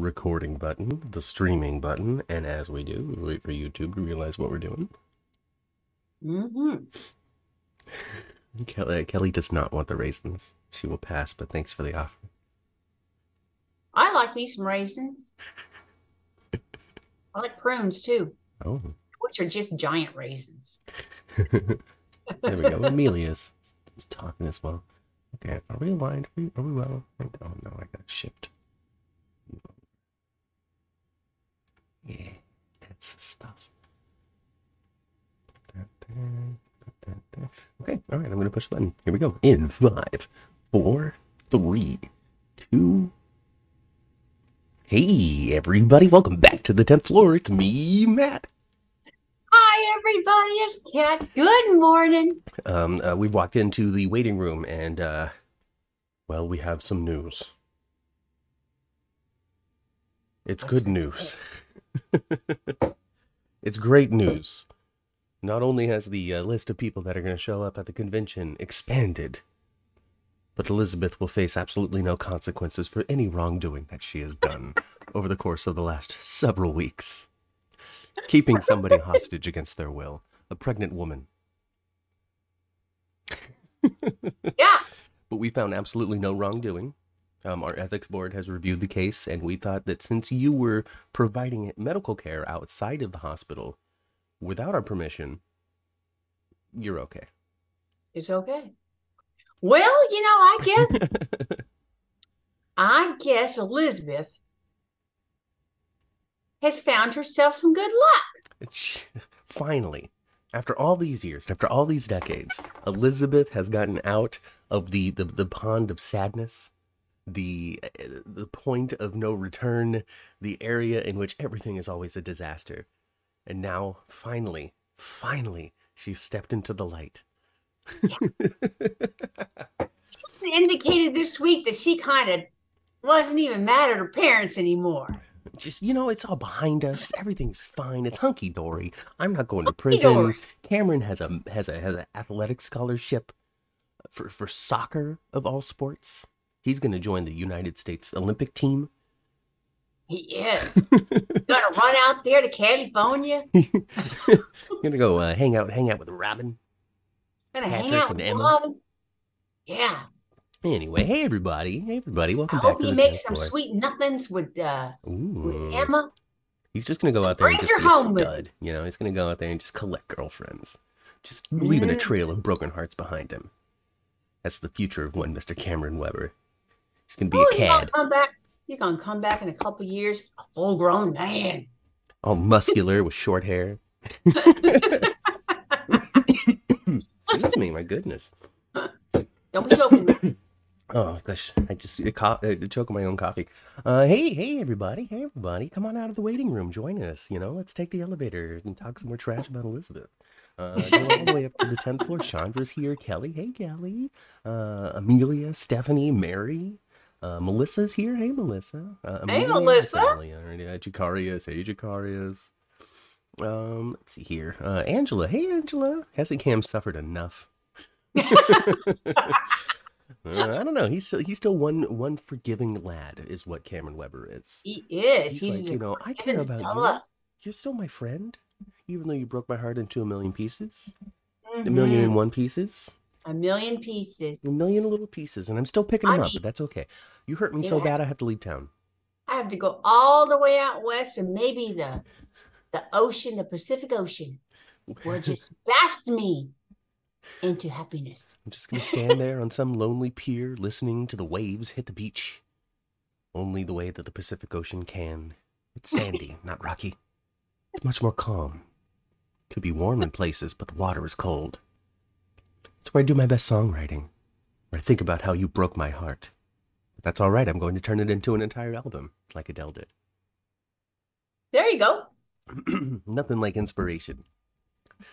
recording button, the streaming button, and as we do, we wait for YouTube to realize what we're doing. Mm-hmm. Kelly, Kelly does not want the raisins. She will pass, but thanks for the offer. I like me some raisins. I like prunes too, Oh, which are just giant raisins. there we go. Amelia's is talking as well. Okay, are we aligned? Are we, are we well? Oh no, I got shipped. Yeah, that's the stuff. Put that there, put that there. Okay, all right, I'm gonna push the button. Here we go. In five, four, three, two. Hey, everybody, welcome back to the 10th floor. It's me, Matt. Hi, everybody. It's Kat. Good morning. Um, uh, we walked into the waiting room and, uh, well, we have some news. It's good news. it's great news. Not only has the uh, list of people that are going to show up at the convention expanded, but Elizabeth will face absolutely no consequences for any wrongdoing that she has done over the course of the last several weeks. Keeping somebody hostage against their will, a pregnant woman. Yeah. but we found absolutely no wrongdoing. Um, our ethics board has reviewed the case, and we thought that since you were providing medical care outside of the hospital without our permission, you're okay. It's okay. Well, you know, I guess I guess Elizabeth has found herself some good luck. Finally, after all these years, after all these decades, Elizabeth has gotten out of the, the, the pond of sadness, the eh, the point of no return, the area in which everything is always a disaster. And now, finally, finally, she stepped into the light. She indicated this week that she kind of wasn't even mad at her parents anymore. Just you know, it's all behind us. Everything's fine. It's hunky dory. I'm not going to prison. Hunky-dory. Cameron has a has a has an athletic scholarship for for soccer of all sports. He's going to join the United States Olympic team. He is gonna run out there to California, gonna go uh, hang out hang out with Robin. gonna hang Patrick out with Emma. Robin. Yeah, Anyway, hey everybody, hey everybody, I welcome back hope to he makes some floor. sweet nothings with uh with Emma. He's just gonna go out there and just be a home with stud. You know, he's gonna go out there and just collect girlfriends, just leaving a trail of broken hearts behind him. That's the future of one Mr. Cameron Weber. He's gonna be Oh, a he's gonna cad, come back. He's gonna come back in a couple years, a full grown man. all muscular with short hair. Excuse me, my goodness. Don't be joking. Oh gosh, I just uh, co- uh, choke on my own coffee. Uh, hey, hey, everybody, hey, everybody, come on out of the waiting room, join us. You know, let's take the elevator and talk some more trash about Elizabeth. Uh, go all the way up to the tenth floor. Chandra's here. Kelly, hey, Kelly. Uh, Amelia, Stephanie, Mary. Uh, Melissa's here. Hey, Melissa. Uh, Hey, Amelia, Melissa. Right, uh, Jacarius. Hey, Jacarius. Um, let's see here. Uh, Angela. Hey, Angela. Hasn't Cam suffered enough? Uh, I don't know. He's still, he's still one one forgiving lad, is what Cameron Weber is. He is. He's, He's, like, you know, I care about you. fella. You're still my friend, even though you broke my heart into a million pieces, a Mhm. million and one pieces, A million pieces. a million little pieces, and I'm still picking them I up. But that's okay. You hurt me so bad, I have to leave town. I have to go all the way out west and maybe the the ocean, the Pacific Ocean, will just blast me into happiness. I'm just gonna stand there on some lonely pier, listening to the waves hit the beach. Only the way that the Pacific Ocean can. It's sandy, not rocky. It's much more calm. Could be warm in places, but the water is cold. It's where I do my best songwriting. Where I think about how you broke my heart. But that's all right. I'm going to turn it into an entire album, like Adele did. There you go. Nothing like inspiration.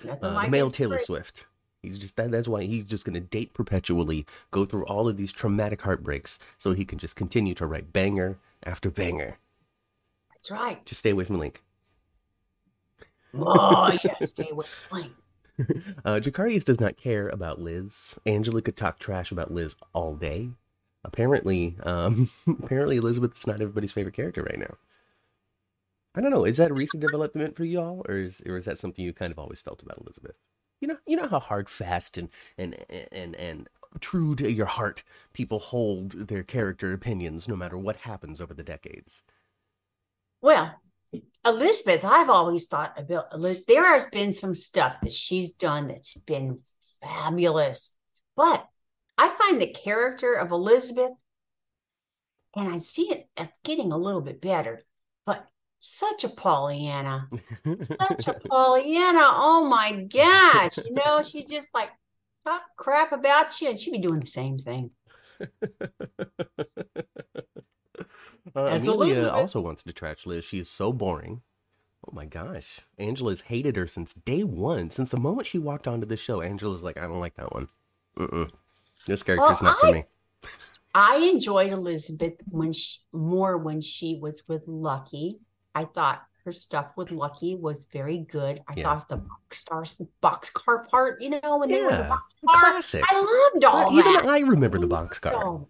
Nothing Uh, like male. Taylor Swift. He's just that, that's why he's just going to date perpetually, go through all of these traumatic heartbreaks so he can just continue to write banger after banger. That's right. Just stay away from Link. Oh yeah, stay away from Link. Uh, does not care about Liz. Angela could talk trash about Liz all day. apparently, um, apparently Elizabeth is not everybody's favorite character right now. I don't know. Is that a recent development for y'all, or is or is that something you kind of always felt about Elizabeth? You know, you know how hard, fast, and and and and true to your heart people hold their character opinions no matter what happens over the decades. Well, Elizabeth, I've always thought about Elizabeth. There has been some stuff that she's done that's been fabulous, but I find the character of Elizabeth, and I see it getting a little bit better, but such a Pollyanna, such a Pollyanna. Oh my gosh, you know, she just like talk crap about you, and she'd be doing the same thing. Uh, As Amelia Elizabeth. also wants to trash Liz. She is so boring. Oh my gosh. Angela's hated her since day one. Since the moment she walked onto this show, Angela's like, I don't like that one. Mm-mm. This character's Well, not for me. I enjoyed Elizabeth when she more when she was with Lucky. I thought her stuff with Lucky was very good. I Yeah. thought the box stars, the boxcar part, you know, when they were the Yeah, boxcar. Classic. I loved all Even that. I remember the box car.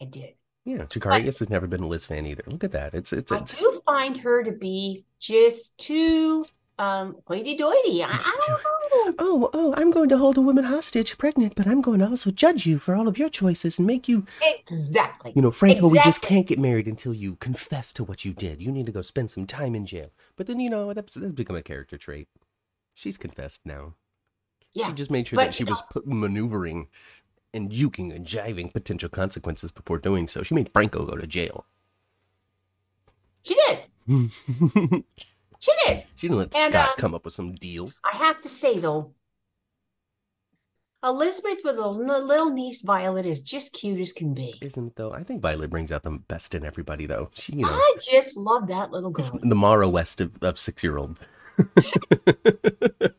I did. Yeah, Chikarius has never been a Liz fan either. Look at that. It's it's I it's do find her to be just too um hoity-toity. I, I don't know. Oh, oh, I'm going to hold a woman hostage pregnant, but I'm going to also judge you for all of your choices and make you Exactly. You know, Franco, we just can't get married until you confess to what you did. You need to go spend some time in jail. But then, you know, that's, that's become a character trait. She's confessed now. Yeah. She just made sure but, that she was put, maneuvering and juking and jiving potential consequences before doing so. She made Franco go to jail. She did. she did. She did. didn't let And, Scott um, come up with some deal. I have to say though, Elizabeth with a little little niece Violet is just cute as can be. Isn't though? I think Violet brings out the best in everybody, though. She, you know, I just love that little girl. the Mara West of, of six year olds.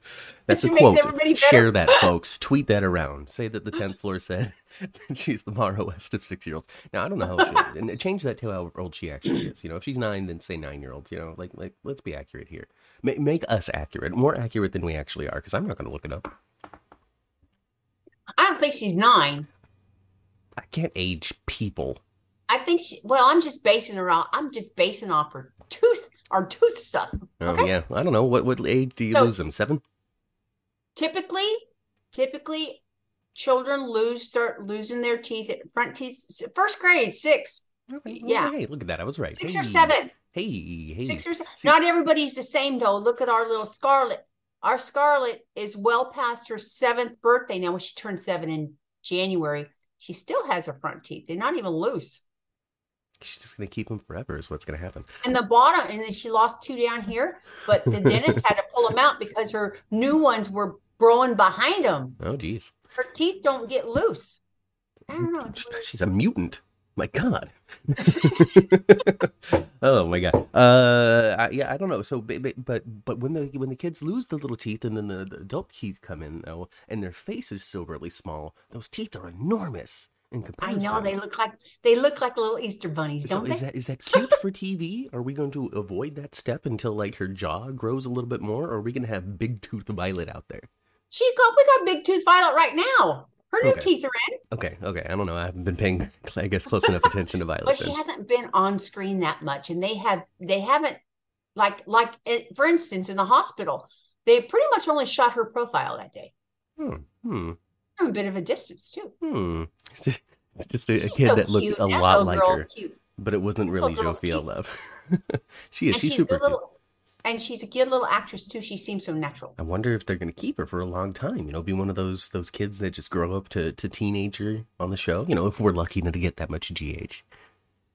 That's a quote. Share that, folks. Tweet that around. Say that the 10th floor said that she's the Mara West of six year olds. Now, I don't know how she, and change that to how old she actually is. You know, if she's nine, then say nine year olds. You know, like, like let's be accurate here. Ma- make us accurate, more accurate than we actually are, because I'm not going to look it up. I don't think she's nine. I can't age people. I think she. Well, I'm just basing her off. I'm just basing off her tooth, our tooth stuff. Oh, Okay. yeah. I don't know. What, what age do you So- lose them? Seven? Typically, typically, children lose start losing their teeth at front teeth. First grade, six, Okay. Yeah. Hey, look at that. I was right. six Hey. or seven. Hey, hey. Six or seven. Not everybody's the same though. Look at our little Scarlet. Our Scarlet is well past her seventh birthday now. When she turned seven in January, she still has her front teeth. They're not even loose. She's just going to keep them forever, is what's going to happen. And the bottom, and then she lost two down here, but the dentist had to pull them out because her new ones were growing behind them. Oh, geez. Her teeth don't get loose. I don't know. She's a mutant. My God. oh my God. Uh, I, yeah, I don't know. So, but but but when the when the kids lose the little teeth and then the, the adult teeth come in, though, and their face is still really small, those teeth are enormous in I know they look like they look like little Easter bunnies, don't they? is they? that is that cute for TV? Are we going to avoid that step until like her jaw grows a little bit more, or are we going to have big tooth Violet out there? She got we got big tooth Violet right now. Her new Okay. teeth are in, Okay, okay. I don't know. I haven't been paying, I guess, close enough attention to Violet. but she hasn't been on screen that much, and they have they haven't like like eh, for instance in the hospital they pretty much only shot her profile that day Hmm. Hmm. From a bit of a distance too. Hmm. Just a, a kid so that looked cute. a That lot little like her, cute. but it wasn't really little Jophielle. Love. she is. and She's she's super good cute. little, and she's a good little actress too. She seems so natural. I wonder if they're going to keep her for a long time. You know, be one of those those kids that just grow up to, to teenager on the show. You know, if we're lucky enough to get that much GH.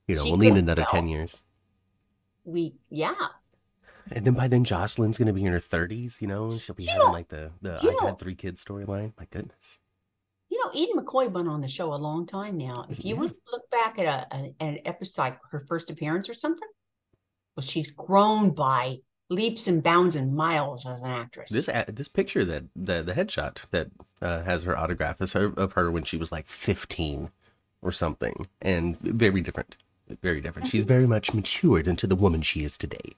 You know, She we'll need another. 10 years. We yeah. And then by then, Jocelyn's going to be in her 30s, you know, she'll be You having like the, the I've had three kids storyline. My goodness. Know, Eden McCoy been on the show a long time now. If you Yeah. would look back at a, a an episode, like her first appearance or something, well, she's grown by leaps and bounds and miles as an actress. This this picture that the the headshot that uh, has her autograph is her, of her when she was like 15 or something, and very different, very different. She's very much matured into the woman she is today.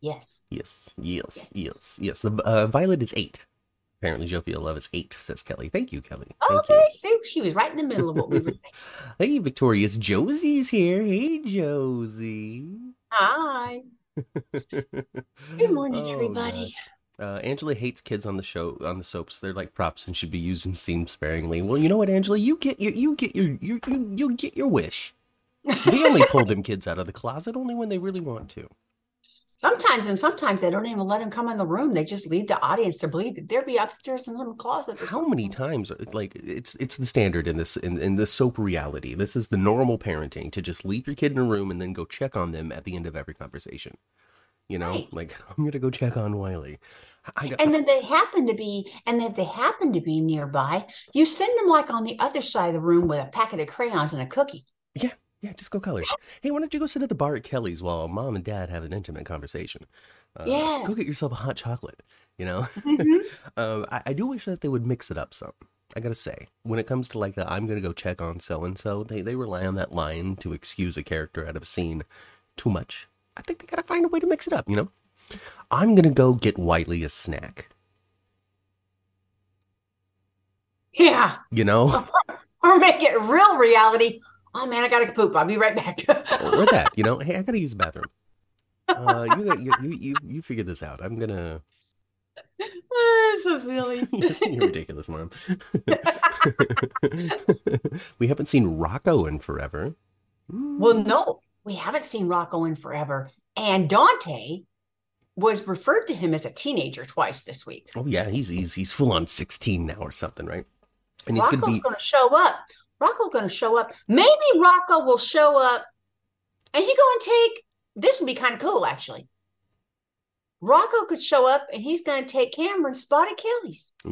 yes, Yes, yes, Yes. yes, yes. Uh, Violet is eight. Apparently, Jophielle Love is eight, says Kelly. Thank you, Kelly. Thank okay, see, she was right in the middle of what we were saying. Hey, Victorious Josie's here. Hey, Josie. Hi. Good morning, Oh, everybody. Uh, Angela hates kids on the show on the soaps. They're like props and should be used and seen sparingly. Well, you know what, Angela? You get your you get your you you you get your wish. They only pull them kids out of the closet only when they really want to. Sometimes and sometimes they don't even let them come in the room. They just leave the audience to believe that they'll be upstairs in little closet. Or How something. many times? Uh, like it's it's the standard in this in, in this soap reality. This is the normal parenting to just leave your kid in a room and then go check on them at the end of every conversation. You know, Right. like I'm gonna go check on Wiley. I, And then they happen to be, and if they happen to be nearby, you send them like on the other side of the room with a packet of crayons and a cookie. yeah, yeah, just go color. Hey, why don't you go sit at the bar at Kelly's while mom and dad have an intimate conversation? Uh, Go get yourself a hot chocolate. You know, Mhm. um, I, I do wish that they would mix it up some. I gotta say, when it comes to like the I'm gonna go check on so and so, they they rely on that line to excuse a character out of a scene too much. I think they gotta find a way to mix it up. You know, I'm gonna go get Wiley a snack. Yeah. You know, Or make it real reality. Oh man, I gotta poop. I'll be right back. or that. You know, hey, I gotta use the bathroom. Uh, you, you you you you figure this out. I'm gonna. Ah, so silly. You're ridiculous, mom. we haven't seen Rocco in forever. Well, no, we haven't seen Rocco in forever. And Dante was referred to him as a teenager twice this week. Oh yeah, he's he's he's full on sixteen now or something, right? And he's gonna be to show up. Rocco's going to show up. Maybe Rocco will show up and he going to take this would be kind of cool, actually. Rocco could show up and he's going to take Cameron spot Achilles. ooh,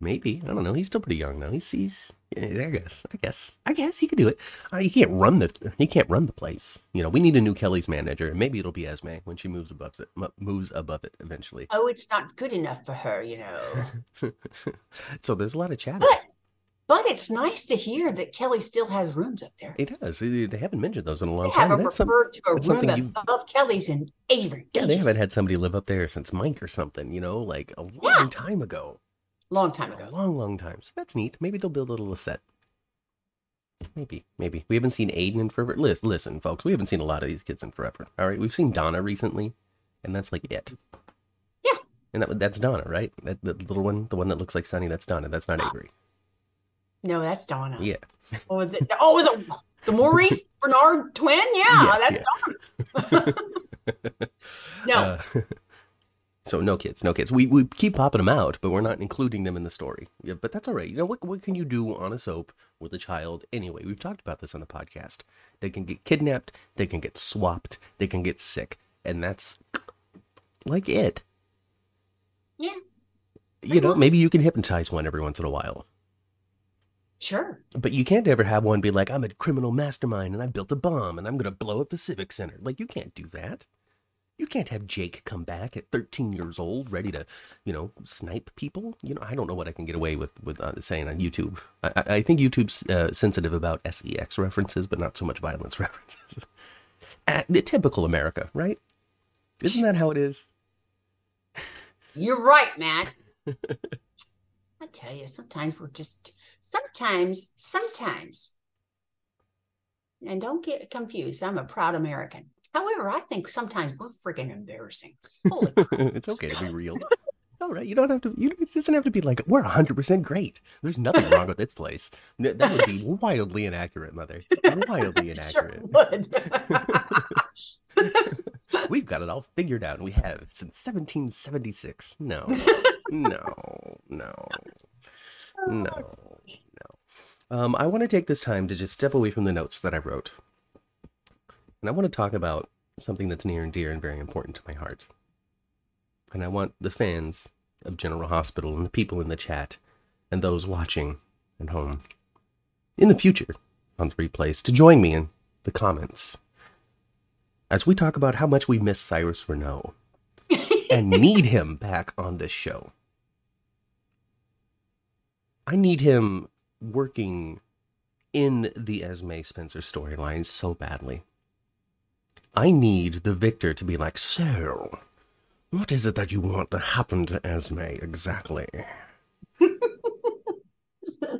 maybe I don't know. He's still pretty young now. He's he's yeah, I guess I guess I guess he could do it. Uh, he can't run the he can't run the place. You know, we need a new Kelly's manager, and maybe it'll be Esme when she moves above it mo- moves above it eventually. Oh, it's not good enough for her, you know. so there's a lot of chatter. But but it's nice to hear that Kelly still has rooms up there. It does. They haven't mentioned those in a long They haven't time. Some, referred to a that's room something above Kelly's in Avery. yeah, they haven't had somebody live up there since Mike or something. You know, like a long Yeah. time ago. Long time A ago. long, long time. So that's neat. Maybe they'll build a little set. Maybe, maybe. We haven't seen Aiden in forever. Listen, listen, folks, we haven't seen a lot of these kids in forever. All right, we've seen Donna recently, and that's like it. Yeah. And that, that's Donna, right? That the little one, the one that looks like Sunny, that's Donna. That's not Avery. No, that's Donna. Yeah. Oh, the, oh, the, the Maurice Benard twin? Yeah, Yeah, that's Donna. no, Uh, so no kids, no kids. We we keep popping them out, but we're not including them in the story. Yeah, but that's all right. You know what? What can you do on a soap with a child anyway? We've talked about this on the podcast. They can get kidnapped, they can get swapped, they can get sick, and that's like it. yeah, You know, maybe you can hypnotize one every once in a while. sure. But you can't ever have one be like, I'm a criminal mastermind and I built a bomb and I'm going to blow up the Civic Center. Like, you can't do that. You can't have Jake come back at 13 years old, ready to, you know, snipe people. You know, I don't know what I can get away with with uh, saying on YouTube. I, I think YouTube's uh, sensitive about sex references, but not so much violence references. Uh, typical America, right? Isn't that how it is? You're right, Matt. I tell you, sometimes we're just, sometimes, sometimes, and don't get confused. I'm a proud American. However, I think sometimes we're freaking embarrassing. Holy it's okay to be real. It's all right. You don't have to. You it doesn't have to be like we're hundred percent great. There's nothing wrong with this place. Th- That would be wildly inaccurate, mother. Wildly inaccurate. would. We've got it all figured out, and we have since 1776. No, no, no, no, no. Um, I want to take this time to just step away from the notes that I wrote, and I want to talk about something that's near and dear and very important to my heart. And I want the fans of General Hospital and the people in the chat and those watching at home in the future on the replays to join me in the comments as we talk about how much we miss Cyrus Renault and need him back on this show. I need him working in the Esme Spencer storyline so badly. I need the victor to be like, so, What is it that you want to happen to Esme exactly?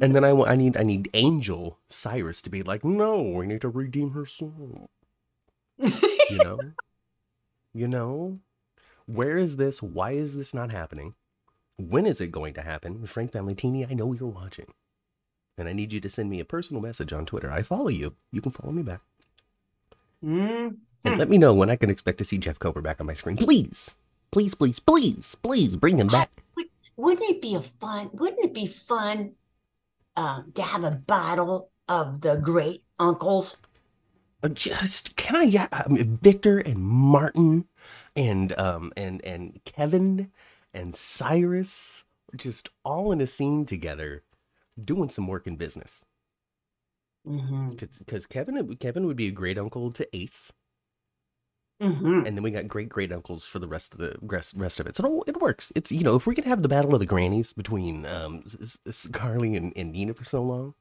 and then I, I need I need Angel Cyrus to be like, no, we need to redeem her soul. You know, you know, where is this? Why is this not happening? When is it going to happen? Frank Valentini, I know you're watching, and I need you to send me a personal message on Twitter. I follow you. You can follow me back, Mm. And let me know when I can expect to see Jeff Kober back on my screen. Please, please, please, please, please bring him back. Wouldn't it be a fun? Wouldn't it be fun um, to have a battle of the great uncles? Uh, just can I yeah um, Victor and Martin and um and and Kevin and Cyrus just all in a scene together doing some work in business Mm-hmm. because Kevin Kevin would be a great uncle to Ace Mm-hmm. and then we got great great uncles for the rest of the rest, rest of it. So it, it works. It's you know if we can have the battle of the grannies between um Carly and, and Nina for so long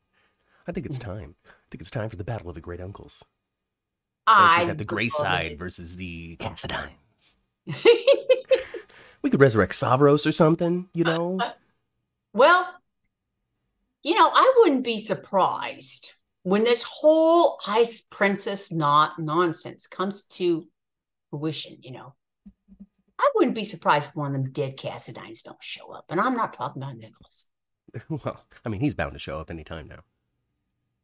I think it's time. I think it's time for the battle of the great uncles. I we got the gray side versus the Cassadines. We could resurrect Stavros or something, you know? well, you know, I wouldn't be surprised when this whole ice princess not nonsense comes to fruition. You know, I wouldn't be surprised if one of them dead Cassadines don't show up, and I'm not talking about Nicholas. well, I mean, he's bound to show up anytime now.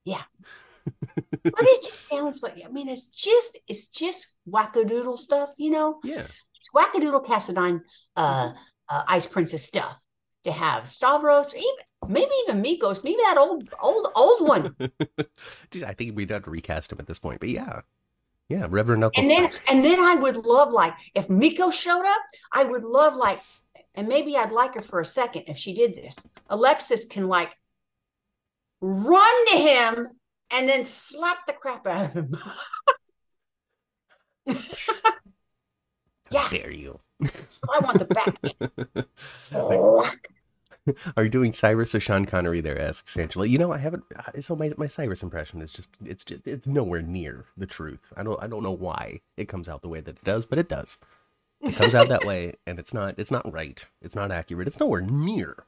Yeah. but it just sounds like I mean, it's just it's just wackadoodle stuff. You know, Yeah. it's wackadoodle Cassadine uh, uh, ice princess stuff to have Stavros, even maybe even Mikkos, maybe that old old old one. Dude, I think we'd have to recast him at this point, but yeah. Yeah, Reverend Knuckles. And then and then I would love like if Miko showed up, I would love like and maybe I'd like her for a second if she did this. Alexis can like run to him and then slap the crap out of him. How yeah. dare you? I want the back. Are you doing Cyrus or Sean Connery there? asks Angela. You know, I haven't. So my, my Cyrus impression is just it's just it's nowhere near the truth. I don't I don't know why it comes out the way that it does, but it does. It comes out that way, and it's not it's not right. It's not accurate. It's nowhere near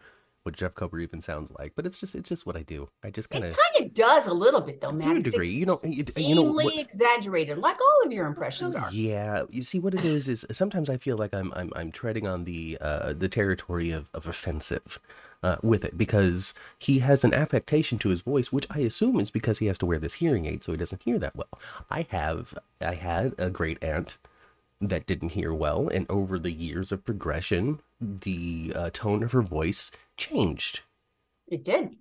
what Jeff Kober even sounds like. But it's just it's just what I do. I just kind of kind of does a little bit though, to a degree. It's You know, you, you know what, exaggerated, like all of your impressions are. Yeah, you see what it is is sometimes I feel like I'm I'm I'm treading on the uh the territory of of offensive uh with it because he has an affectation to his voice which I assume is because he has to wear this hearing aid so he doesn't hear that well. I have I had a great aunt that didn't hear well and over the years of progression the uh, tone of her voice changed It did.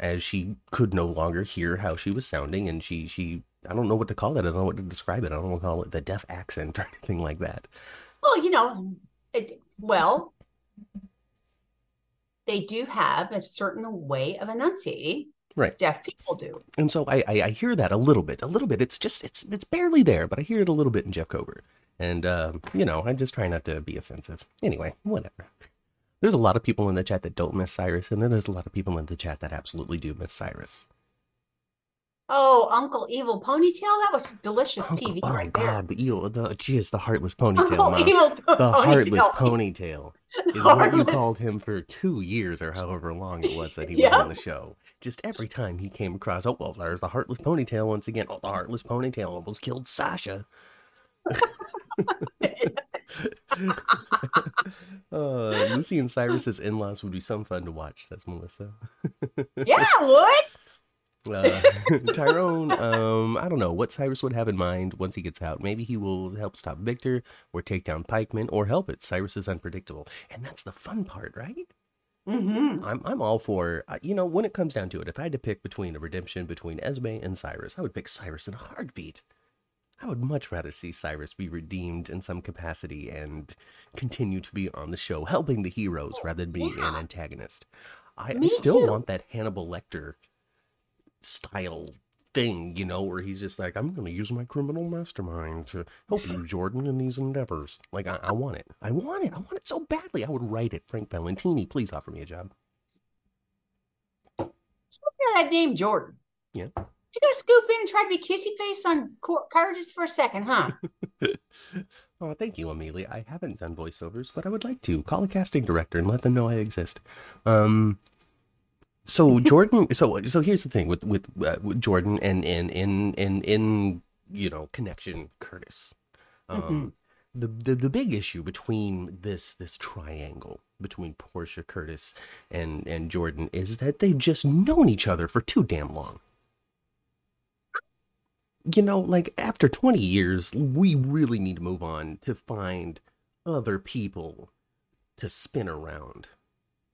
as she could no longer hear how she was sounding and she she I don't know what to call it. I don't know what to describe it. I don't want to call it the deaf accent or anything like that. Well, you know, it, well, they do have a certain way of enunciating. Right. Deaf people do. And so I, I I hear that a little bit, a little bit. It's just it's it's barely there, but I hear it a little bit in Jeff Kober. And um, you know, I'm just trying not to be offensive. Anyway, whatever. There's a lot of people in the chat that don't miss Cyrus, and then there's a lot of people in the chat that absolutely do miss Cyrus. Oh, Uncle Evil Ponytail, that was delicious Uncle- TV oh right God, the eel, the geez, the heartless ponytail. Uncle Mom. Evil The Ponytail. heartless ponytail. is what you called him for two years or however long it was that he was on the show. Just every time he came across, oh well, there's the heartless ponytail once again. Oh, the heartless ponytail almost killed Sasha. uh, Lucy and Cyrus's in-laws would be some fun to watch. Says Melissa. Yeah, what? Uh, Tyrone, um, I don't know what Cyrus would have in mind once he gets out. Maybe he will help stop Victor or take down Pikeman or help it. Cyrus is unpredictable, and that's the fun part, right? Mm-hmm. I'm I'm all for uh, you know when it comes down to it. If I had to pick between a redemption between Esme and Cyrus, I would pick Cyrus in a heartbeat. I would much rather see Cyrus be redeemed in some capacity and continue to be on the show, helping the heroes oh, rather than being an antagonist. I, I still too. want that Hannibal Lecter style thing, you know, where he's just like, I'm going to use my criminal mastermind to help you, Jordan, in these endeavors. Like, I, I want it. I want it. I want it so badly. I would write it. Frank Valentini, please offer me a job. Of that name, Jordan. Yeah. You gonna scoop in and try to be kissy face on Courageous for a second, huh? Oh, thank you, Amelia. I haven't done voiceovers, but I would like to. Call a casting director and let them know I exist. Um, so Jordan, so so here's the thing with with, uh, with Jordan and and in in in you know connection Curtis. Um, Mhm. the, the the big issue between this this triangle between Portia Curtis and and Jordan is that they've just known each other for too damn long. You know, like after 20 years, we really need to move on to find other people to spin around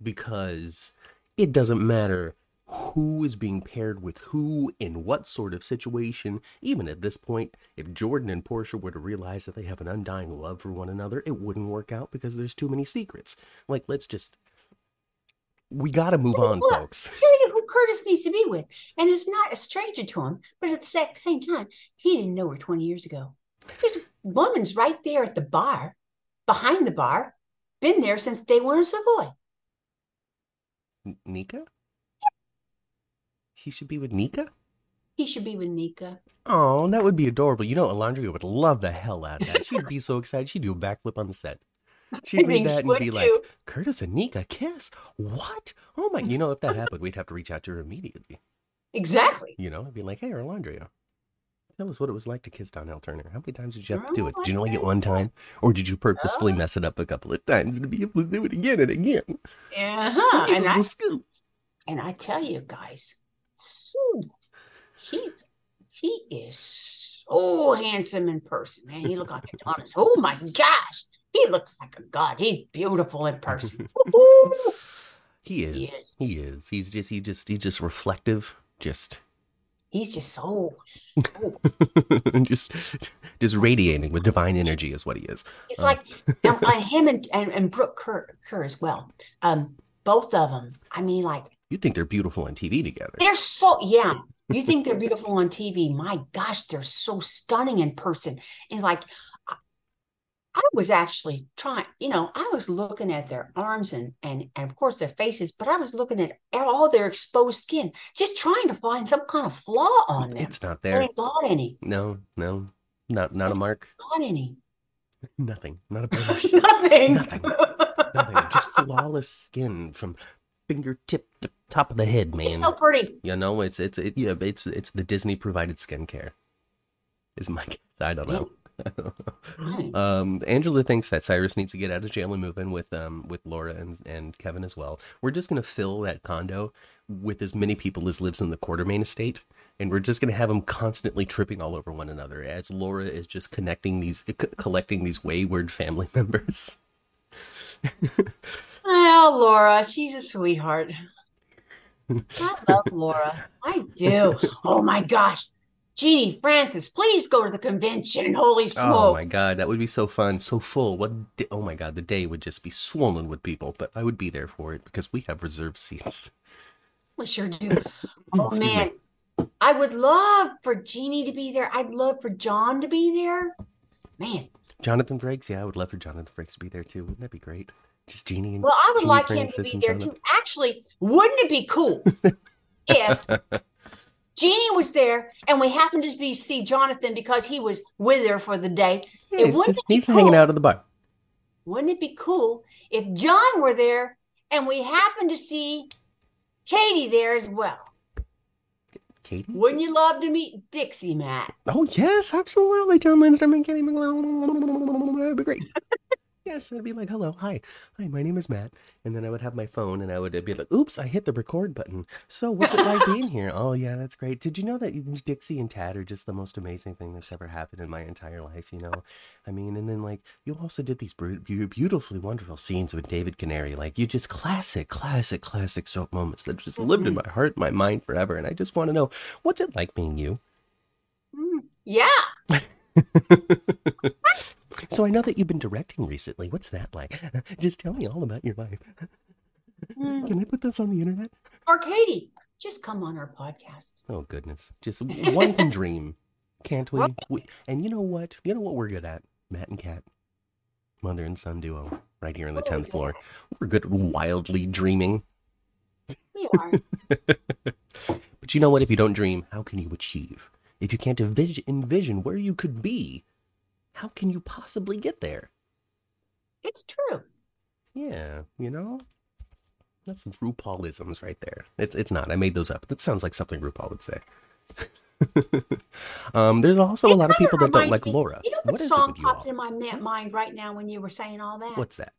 because it doesn't matter who is being paired with who in what sort of situation. Even at this point, if Jordan and Portia were to realize that they have an undying love for one another, it wouldn't work out because there's too many secrets. Like, let's just. We gotta move on, Look, folks. Tell you who Curtis needs to be with. And it's not a stranger to him, but at the same time, he didn't know her 20 years ago. This woman's right there at the bar, behind the bar, been there since day one of Savoy. N- Nika? He should be with Nika? He should be with Nika. Oh, that would be adorable. You know, Alondria would love the hell out of that. She'd be so excited. She'd do a backflip on the set. She'd read that she and be like. Curtis and Nika kiss? What? Oh my, you know, if that happened, we'd have to reach out to her immediately. Exactly. You know, I'd be like, hey, Alondria, tell us what it was like to kiss Donnell Turner. How many times did you have to do it? Did you only get one time? Or did you purposefully Oh. mess it up a couple of times to be able to do it again and again? Uh-huh. Give And I scoop. and I tell you guys, he's he is so handsome in person, man. He looked like Adonis. Oh my gosh. He looks like a god. He's beautiful in person. He is. He is. He is. He's just he just he's just reflective. Just He's just so, so just just radiating with divine energy is what he is. It's Uh. like um, uh, him and, and, and Brooke Kerr, Kerr as well. Um, both of them. I mean, like You think they're beautiful on TV together. they're so yeah. You think they're beautiful on TV? My gosh, they're so stunning in person. And like, I, was actually trying. You know, I was looking at their arms and and and of course their faces, but I was looking at all their exposed skin, just trying to find some kind of flaw on them. It's not There there. ain't got any. No, no. Not not a mark. Not any. Nothing. Not a blemish. Nothing. Nothing. Nothing. Just flawless skin from fingertip to top of the head, man. so pretty. You know, it's it's it, yeah, it's it's the Disney provided skincare. Is my guess. I don't know. Right. um, Angela thinks that Cyrus needs to get out of jail and move in with um with Laura and and Kevin as well. We're just gonna fill that condo with as many people as lives in the Quartermaine estate, and we're just gonna have them constantly tripping all over one another as Laura is just connecting these c- collecting these wayward family members. Well, Laura, she's a sweetheart. I love Laura. I do. Oh my gosh. Genie Francis, please go to the convention. Holy smoke. Oh my god, that would be so fun, so full. What? Di- oh my god, the day would just be swollen with people, but I would be there for it because we have reserved seats. we sure do. Oh man. I would love for Genie to be there. I'd love for John to be there. Man. Jonathan Frakes, yeah, I would love for Jonathan Frakes to be there too. Wouldn't that be great? Just Genie and Well, I would Genie like him to Francis be there Jonathan. too. Actually, wouldn't it be cool if Genie was there and we happened to be see Jonathan because he was with her for the day? Yeah, It wouldn't just be he's hanging cool? out at the bar. Wouldn't it be cool if John were there and we happened to see Cady there as well? Cady? Wouldn't you love to meet Dixie, Matt? Oh yes, absolutely. Jon Lindstrom and Cady McClain. That'd be great. Yes, I'd be like, hello, hi, hi, my name is Matt. And then I would have my phone and I would be like, oops, I hit the record button. So what's it like being here? Oh, yeah, that's great. Did you know that Dixie and Tad are just the most amazing thing that's ever happened in my entire life, you know? I mean, and then like, you also did these beautifully wonderful scenes with David Canary. Like, you just classic, classic, classic soap moments that just lived in my heart, my mind forever. And I just want to know, what's it like being you? Hmm, Yeah. So I know that you've been directing recently. What's that like? Just tell me all about your life. Hmm. Can I put this on the internet? Or Cady, just come on our podcast. Oh goodness, just one can dream, can't we? we? And you know what? You know what we're good at, Matt and Kat, mother and son duo, right here on the Oh, tenth yeah. floor. We're good at wildly dreaming. We are. But you know what? If you don't dream, how can you achieve? If you can't envision where you could be, How can you possibly get there? It's true. Yeah, you know? That's RuPaulisms right there. It's it's not. I made those up. That sounds like something RuPaul would say. um, there's also a lot of people that don't like me- Laura. You know What what, is it song popped in my mind right now when you were saying all that? What's that?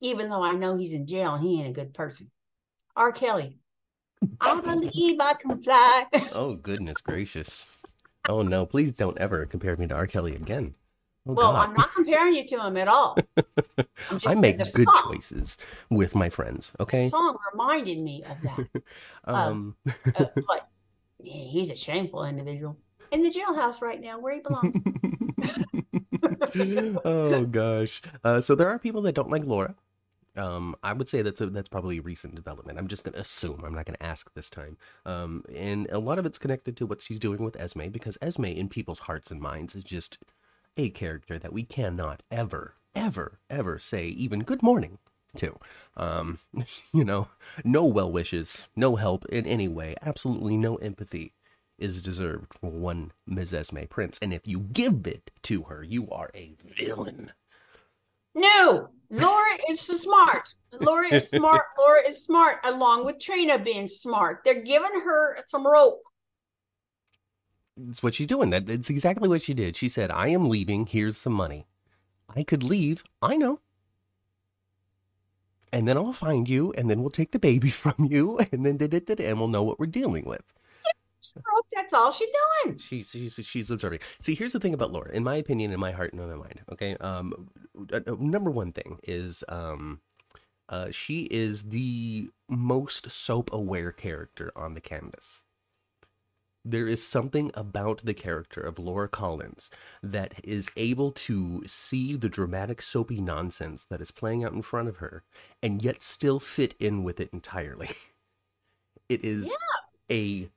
Even though I know he's in jail and he ain't a good person. R. Kelly. I believe I can fly. Oh goodness gracious! Oh no! Please don't ever compare me to R. Kelly again. Oh, well, God. I'm not comparing you to him at all. I'm just I make the good song, choices with my friends. The Okay. song reminded me of that. Um. Uh, but yeah, he's a shameful individual in the jailhouse right now where he belongs. oh gosh. Uh, so there are people that don't like Laura. Um, I would say that's a, that's probably a recent development. I'm just gonna assume. I'm not gonna ask this time. Um, and a lot of it's connected to what she's doing with Esme because Esme, in people's hearts and minds, is just a character that we cannot ever, ever, ever say even good morning to. Um, you know, no well wishes, no help in any way, absolutely no empathy is deserved for one Ms. Esme Prince. And if you give it to her, you are a villain. No, Laura is smart. Laura is smart. Laura is smart, along with Trina being smart. They're giving her some rope. It's what she's doing. That it's exactly what she did. She said, "I am leaving. Here's some money. I could leave. I know." And then I'll find you, and then we'll take the baby from you, and then da, da, da, and we'll know what we're dealing with. That's all she's doing. She's she's she's observing. See, here's the thing about Laura. In my opinion, in my heart and in my mind. Okay. Um, uh, uh, number one thing is um, uh, she is the most soap aware character on the canvas. There is something about the character of Laura Collins that is able to see the dramatic soapy nonsense that is playing out in front of her and yet still fit in with it entirely. It is a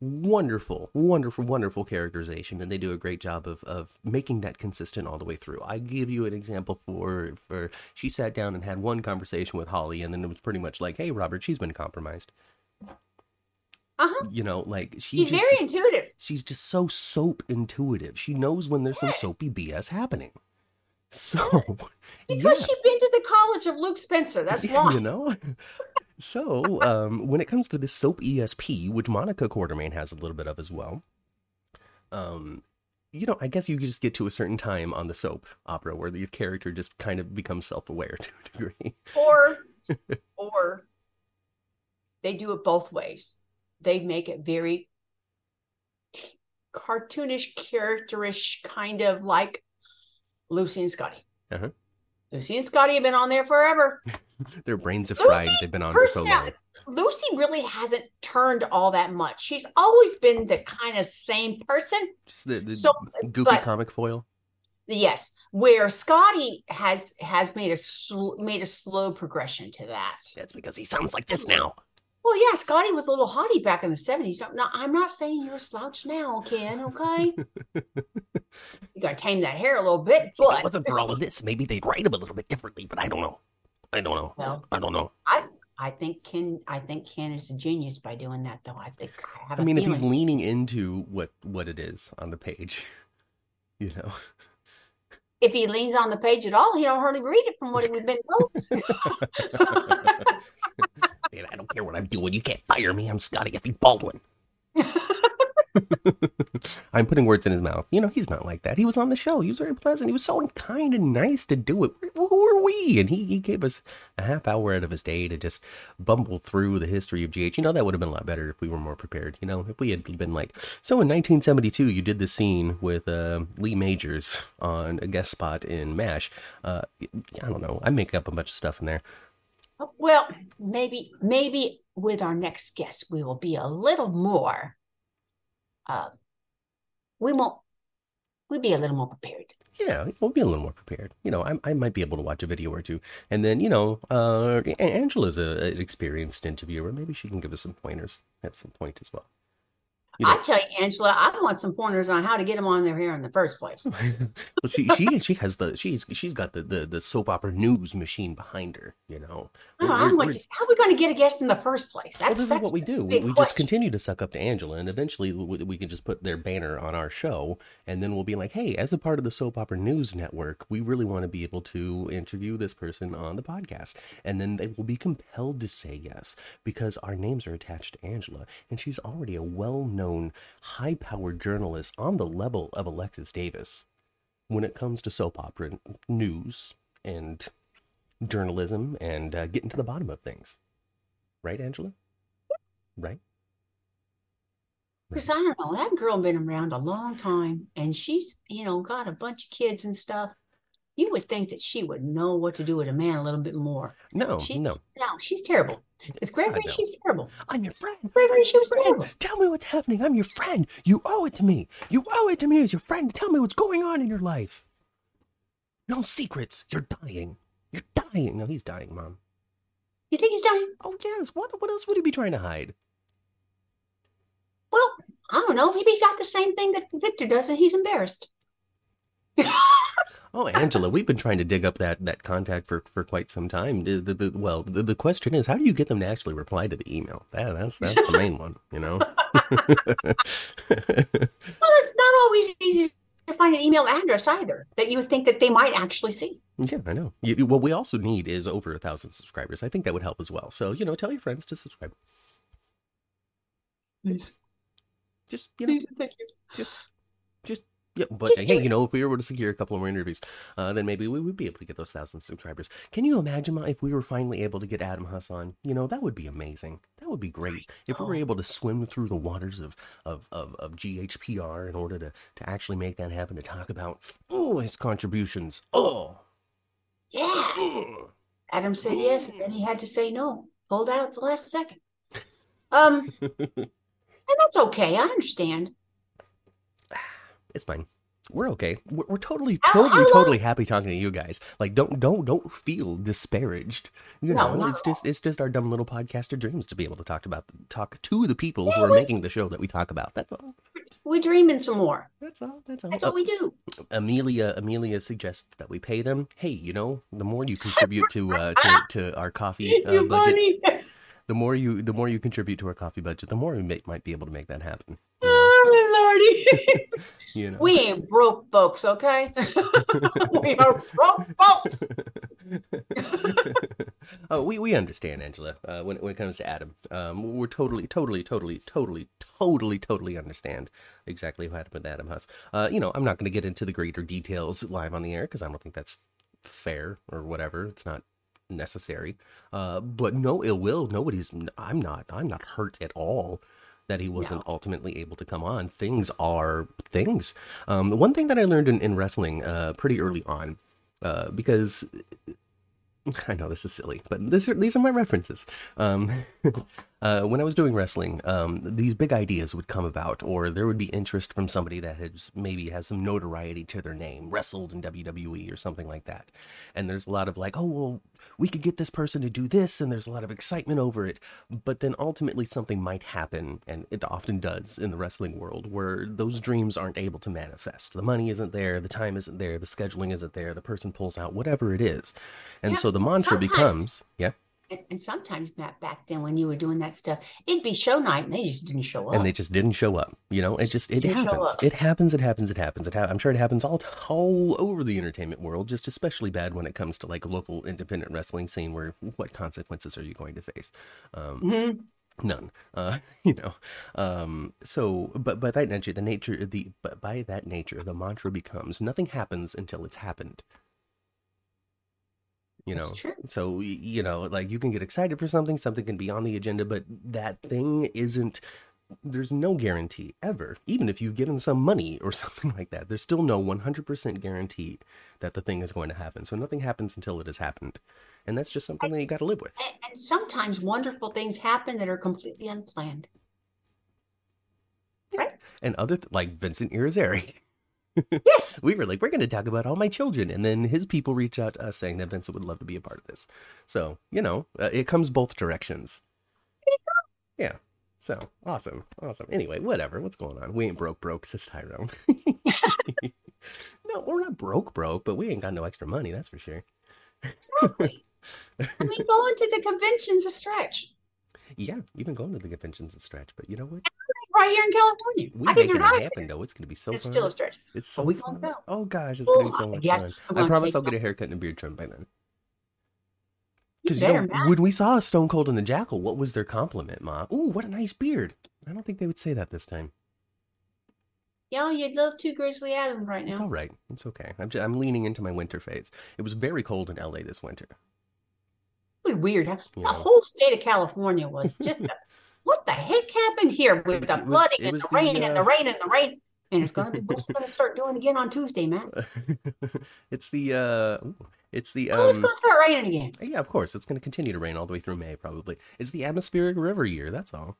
wonderful, wonderful, wonderful characterization, and they do a great job of of making that consistent all the way through. I give you an example for for she sat down and had one conversation with Holly, and then it was pretty much like, "Hey, Robert, she's been compromised." Uh huh. You know, like she She's just, very intuitive. she's just so soap intuitive. She knows when there's Yes. some soapy BS happening. So, Because yeah. she's been to the college of Luke Spencer. That's why. you know so um when it comes to this soap esp which monica quartermaine has a little bit of as well um you know i guess you just get to a certain time on the soap opera where the character just kind of becomes self-aware to a degree Or, or they do it both ways. They make it very t- cartoonish, characterish, kind of like Lucy and Scotty. Uh-huh. Lucy and Scotty have been on there forever. their brains are Lucy, fried they've been on for so long Lucy really hasn't turned all that much. She's always been the kind of same person. just the, the So, goofy but- comic foil Yes, where Scotty has has made a sl- made a slow progression to that. that's because he sounds like this now Well, yeah, Scotty was a little haughty back in the seventies. No, no, I'm not saying you're a slouch now, Kin. Okay, you got to tame that hair a little bit, if it but wasn't for all of this maybe they'd write him a little bit differently but i don't know i don't know well, i don't know I I think Kin, I think Kin is a genius by doing that, though. I think I. I mean, if he's leaning into what what it is on the page, you know, if he leans on the page at all, he don't hardly read it from what we've been told. I don't care what I'm doing. You can't fire me. I'm Scotty Effie Baldwin. I'm putting words in his mouth. You know, he's not like that. He was on the show. He was very pleasant. He was so kind and nice to do it. Who are we? And he, he gave us a half hour out of his day to just bumble through the history of GH. You know, that would have been a lot better if we were more prepared. You know, if we had been like, so in 1972, you did the scene with uh, Lee Majors on a guest spot in MASH. Uh, I don't know. I make up a bunch of stuff in there. Well, maybe maybe with our next guest, we will be a little more. Uh, we won't. We'll be a little more prepared. Yeah, we'll be a little more prepared. You know, I, I might be able to watch a video or two. And then, you know, uh, Angela's a, an experienced interviewer. Maybe she can give us some pointers at some point as well. You know. I tell you, Angela, I want some pointers on how to get them on their hair in the first place. well, she she she has the she's she's got the, the the soap opera news machine behind her. You know, No, We're- I we're- to, how are we going to get a guest in the first place? well, That's, this is what we do. We, we just continue to suck up to Angela, and eventually we, we can just put their banner on our show, and then we'll be like, "Hey, as a part of the Soap Opera News Network, we really want to be able to interview this person on the podcast," and then they will be compelled to say yes because our names are attached to Angela, and she's already a well-known, high-powered journalist on the level of Alexis Davis when it comes to soap opera news and journalism and uh, getting to the bottom of things. Right, Angela? Right? Because I don't know, that girl been around a long time, and she's you know got a bunch of kids and stuff. You would think that she would know what to do with a man a little bit more. No, She- no. No, she's terrible. With Gregory, she's terrible. I'm your friend. Gregory, she was terrible. Tell me what's happening. I'm your friend. You owe it to me. You owe it to me as your friend to tell me what's going on in your life. No secrets. You're dying. You're dying. No, he's dying, Mom. You think he's dying? Oh, yes. What, what else would he be trying to hide? Well, I don't know. Maybe he got the same thing that Victor does, and he's embarrassed. Oh, Angela, we've been trying to dig up that, that contact for, for quite some time. The, the, the- well, the, the question is, how do you get them to actually reply to the email? That, that's that's the main one, you know. Well, it's not always easy to find an email address either that you would think that they might actually see. Yeah, I know. You, you- what we also need is over a thousand subscribers. I think that would help as well. So you know, tell your friends to subscribe. Please. Just you know, Thank you. just yeah. But Just hey, you know, if we were able to secure a couple more interviews, uh, then maybe we would be able to get those thousand subscribers. Can you imagine if we were finally able to get Adam Huss on? You know, that would be amazing. That would be great if we were able to swim through the waters of of of, of GHPR in order to to actually make that happen. To talk about oh his contributions. Oh. Yeah. ugh. Adam said yes, and then he had to say no. Pulled out at the last second. Um, and that's okay. I understand. It's fine. We're okay. We're, we're totally, totally, totally happy talking to you guys. Like, don't, don't, don't feel disparaged. You No, know, it's just, it's just our dumb little podcaster dreams to be able to talk about, talk to the people who are making the show that we talk about. That's all. We're dreaming some more. That's all. That's all. That's Uh, what we do. Amelia, Amelia suggests that we pay them. Hey, you know, the more you contribute to, uh, to, to our coffee uh, budget, funny. the more you, the more you contribute to our coffee budget, the more we may, might be able to make that happen. You Oh, you know. we ain't broke folks, okay? we are broke folks. oh, we, we understand, Angela. Uh, when when it comes to Adam, um, we're totally, totally, totally, totally, totally, totally understand exactly what happened with Adam Huss. Uh, you know, I'm not going to get into the greater details live on the air because I don't think that's fair or whatever. It's not necessary. Uh, but no ill will. Nobody's. I'm not. I'm not hurt at all that he wasn't ultimately able to come on. Things are things. Um, one thing that I learned in, in wrestling uh, pretty early on, uh, because I know this is silly, but this are, these are my references. Um, uh, when I was doing wrestling, um, these big ideas would come about, or there would be interest from somebody that has maybe has some notoriety to their name, wrestled in WWE or something like that. And there's a lot of like, oh well, we could get this person to do this, and there's a lot of excitement over it. But then ultimately something might happen, and it often does in the wrestling world, where those dreams aren't able to manifest. The money isn't there, the time isn't there, the scheduling isn't there, the person pulls out, whatever it is. And Yeah, so the mantra sometimes- becomes, yeah. And, and sometimes, Matt, back then when you were doing that stuff, it'd be show night and they just didn't show up. and they just didn't show up. You know, it just it happens. It happens. It happens. It happens. It ha- I'm sure it happens all all over the entertainment world. Just especially bad when it comes to like a local independent wrestling scene, where what consequences are you going to face? Um, Mhm. none. Uh, you know. Um, so, but by that nature, the nature the but by that nature, the mantra becomes nothing happens until it's happened. You know, so you know, like you can get excited for something, something can be on the agenda, but that thing isn't. There's no guarantee ever, even if you've given some money or something like that. There's still no 100% guarantee that the thing is going to happen. So nothing happens until it has happened, and that's just something that you got to live with. And, and sometimes wonderful things happen that are completely unplanned. Right. And other th- like Vincent Irizarry, Yes. we were like, we're going to talk about all my children, and then his people reach out to us saying that Vincent would love to be a part of this. So you know, uh, it comes both directions. Yeah. So awesome, awesome. Anyway, whatever. What's going on? We ain't broke, broke, says Tyrone. no, we're not broke, broke, but we ain't got no extra money. That's for sure. Exactly. I mean, going to the convention's a stretch. Yeah, you've been going to the conventions a stretch, but you know what? Right here in California. We I can making it happen though. It's gonna be so It's fun. still a stretch. It's so we fun. go? Oh gosh, it's gonna be so much yeah, fun. I promise I'll get a haircut and a beard trim by then. Because you better, know, man. when we saw Stone Cold and the Jackal, what was their compliment, Ma? Ooh, what a nice beard. I don't think they would say that this time. Yeah, you're a little too Grizzly Adams right now. It's all right. It's okay. I'm, just, I'm leaning into my winter phase. It was very cold in LA this winter. Pretty weird. Huh? The whole state of California was just a, what the heck happened here with the was- flooding and the the, rain and uh, the rain and the rain. And it's gonna be what's gonna start doing again on Tuesday, man. it's the uh it's the Oh, it's um gonna start raining again. yeah, of course. It's going to continue to rain all the way through May probably. It's the atmospheric river year, that's all.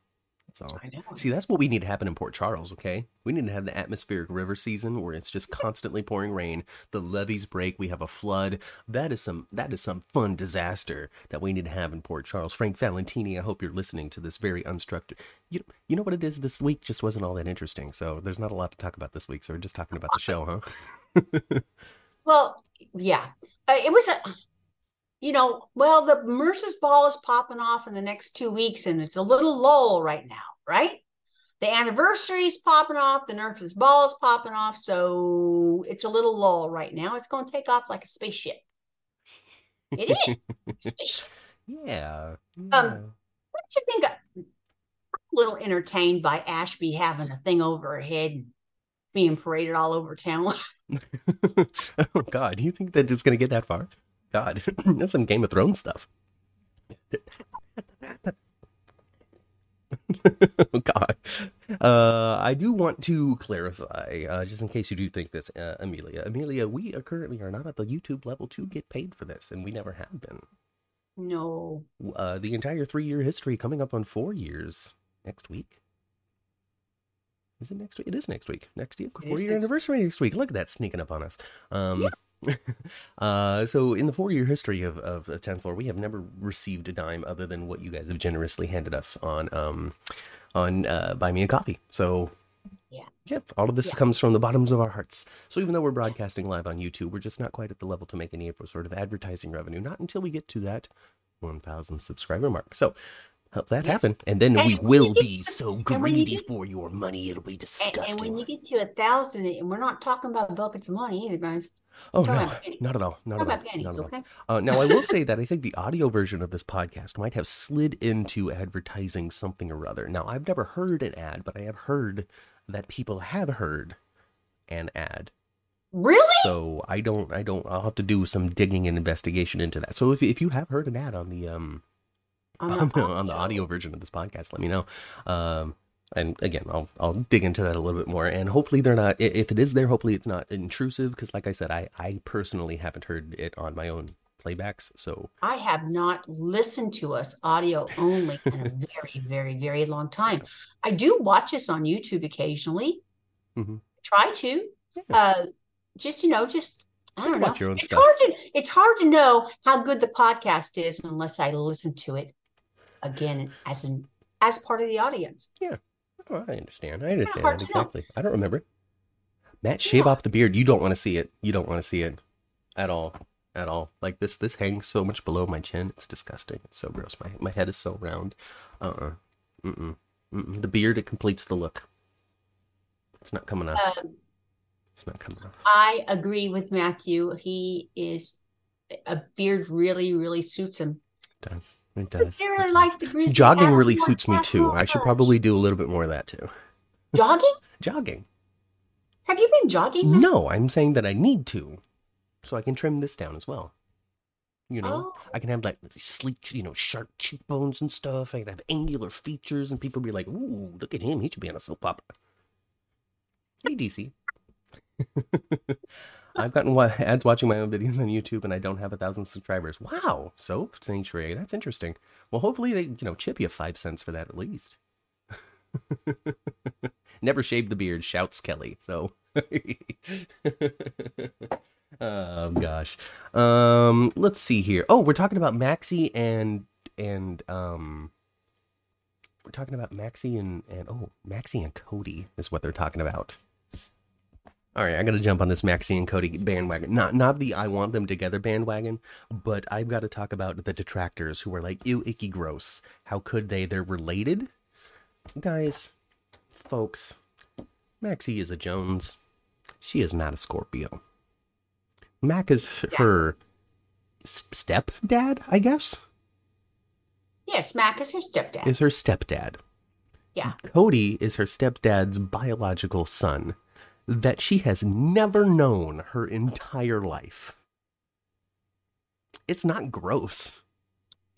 That's all. I know. See, that's what we need to happen in Port Charles, okay? We need to have the atmospheric river season where it's just constantly pouring rain. The levees break, we have a flood. That is some that is some fun disaster that we need to have in Port Charles. Frank Valentini, I hope you're listening to this very unstructured. You you know what it is this week just wasn't all that interesting. So there's not a lot to talk about this week. So we're just talking about the show, huh? Well, yeah, uh, it was a, you know, well, the Nurse's ball is popping off in the next two weeks, and it's a little lull right now, right? The anniversary's popping off, the Nurse's ball is popping off, so it's a little lull right now. It's going to take off like a spaceship. It is spaceship. yeah. Um. What do you think? I'm a little entertained by Esme having a thing over her head and being paraded all over town. oh God, do you think that it's gonna get that far? God, that's some Game of Thrones stuff. oh God, uh, I do want to clarify, uh, just in case you do think this, uh, Amelia. Amelia, we are currently are not at the YouTube level to get paid for this, and we never have been. no, Uh, the entire three-year history coming up on four years next week. Is it next week? It is next week. Next year, four-year anniversary next week. Look at that sneaking up on us. Um, uh, so in the four-year history of of of Tenth Floor, we have never received a dime other than what you guys have generously handed us on um on uh, Buy Me a Coffee. So. Yeah. Yep. All of this Yeah. comes from the bottoms of our hearts. So even though we're broadcasting live on YouTube, we're just not quite at the level to make any sort of advertising revenue. Not until we get to that 1,000 subscriber mark. So help that Yes. happen, and then And we will get be so and you greedy get- for your money, it'll be And, disgusting. and when you get to a thousand, and we're not talking about buckets of money either, guys. Oh talking no, not at all, not Talk at all, pennies, not at all. okay? Uh, now I will say that I think the audio version of this podcast might have slid into advertising something or other. Now I've never heard an ad, but I have heard that people have heard an ad. Really? So I don't, I don't. I'll have to do some digging and investigation into that. So if if you have heard an ad on the um on the, on the audio version of this podcast, let me know. Um, and again, I'll I'll dig into that a little bit more, and hopefully they're not. If it is there, hopefully it's not intrusive, because like I said, I I personally haven't heard it on my own playbacks. So I have not listened to us audio only in a very, very, very long time. I do watch us on YouTube occasionally. mm-hmm. Try to. Yeah. Uh, just you know, just I don't know. it's stuff. hard to it's hard to know how good the podcast is unless I listen to it again as an as part of the audience. Oh, I understand. I understand that exactly. I don't remember. Matt, shave Yeah. off the beard. You don't want to see it. You don't want to see it at all. At all. Like this. This hangs so much below my chin. It's disgusting. It's so gross. My my head is so round. Uh. uh Mm-mm. Mm-mm. The beard it completes the look. It's not coming off. Um, It's not coming off. I agree with Matthew. He is a beard really, really suits him. It does. It does. really It does. like Jogging really suits me too. I should probably do a little bit more of that too. jogging. Jogging. Have you been jogging? No, I'm saying that I need to, so I can trim this down as well. You know, Oh. I can have like sleek, you know, sharp cheekbones and stuff. I can have angular features, and people be like, "Ooh, look at him! He should be on a soap opera." Hey, DC. I've gotten wa- ads watching my own videos on YouTube, and I don't have a thousand subscribers. Wow, soap sanctuary. That's interesting. Well, hopefully they, you know, chip you five cents for that at least. Never shaved the beard, shouts Kelly. So, oh gosh. Um, let's see here. Oh, we're talking about Maxie and and um We're talking about Maxie and and oh, Maxie and Cody is what they're talking about. All right, I got to jump on this Maxie and Cody bandwagon. Not not the I want them together bandwagon, but I've got to talk about the detractors who are like, ew, icky, gross. How could they? They're related, guys, folks. Maxie is a Jones. She is not a Scorpio. Mac is Yeah. her stepdad, I guess. Yes, Mac is her stepdad. Is her stepdad. Yeah. Cody is her stepdad's biological son that she has never known her entire life. It's not gross.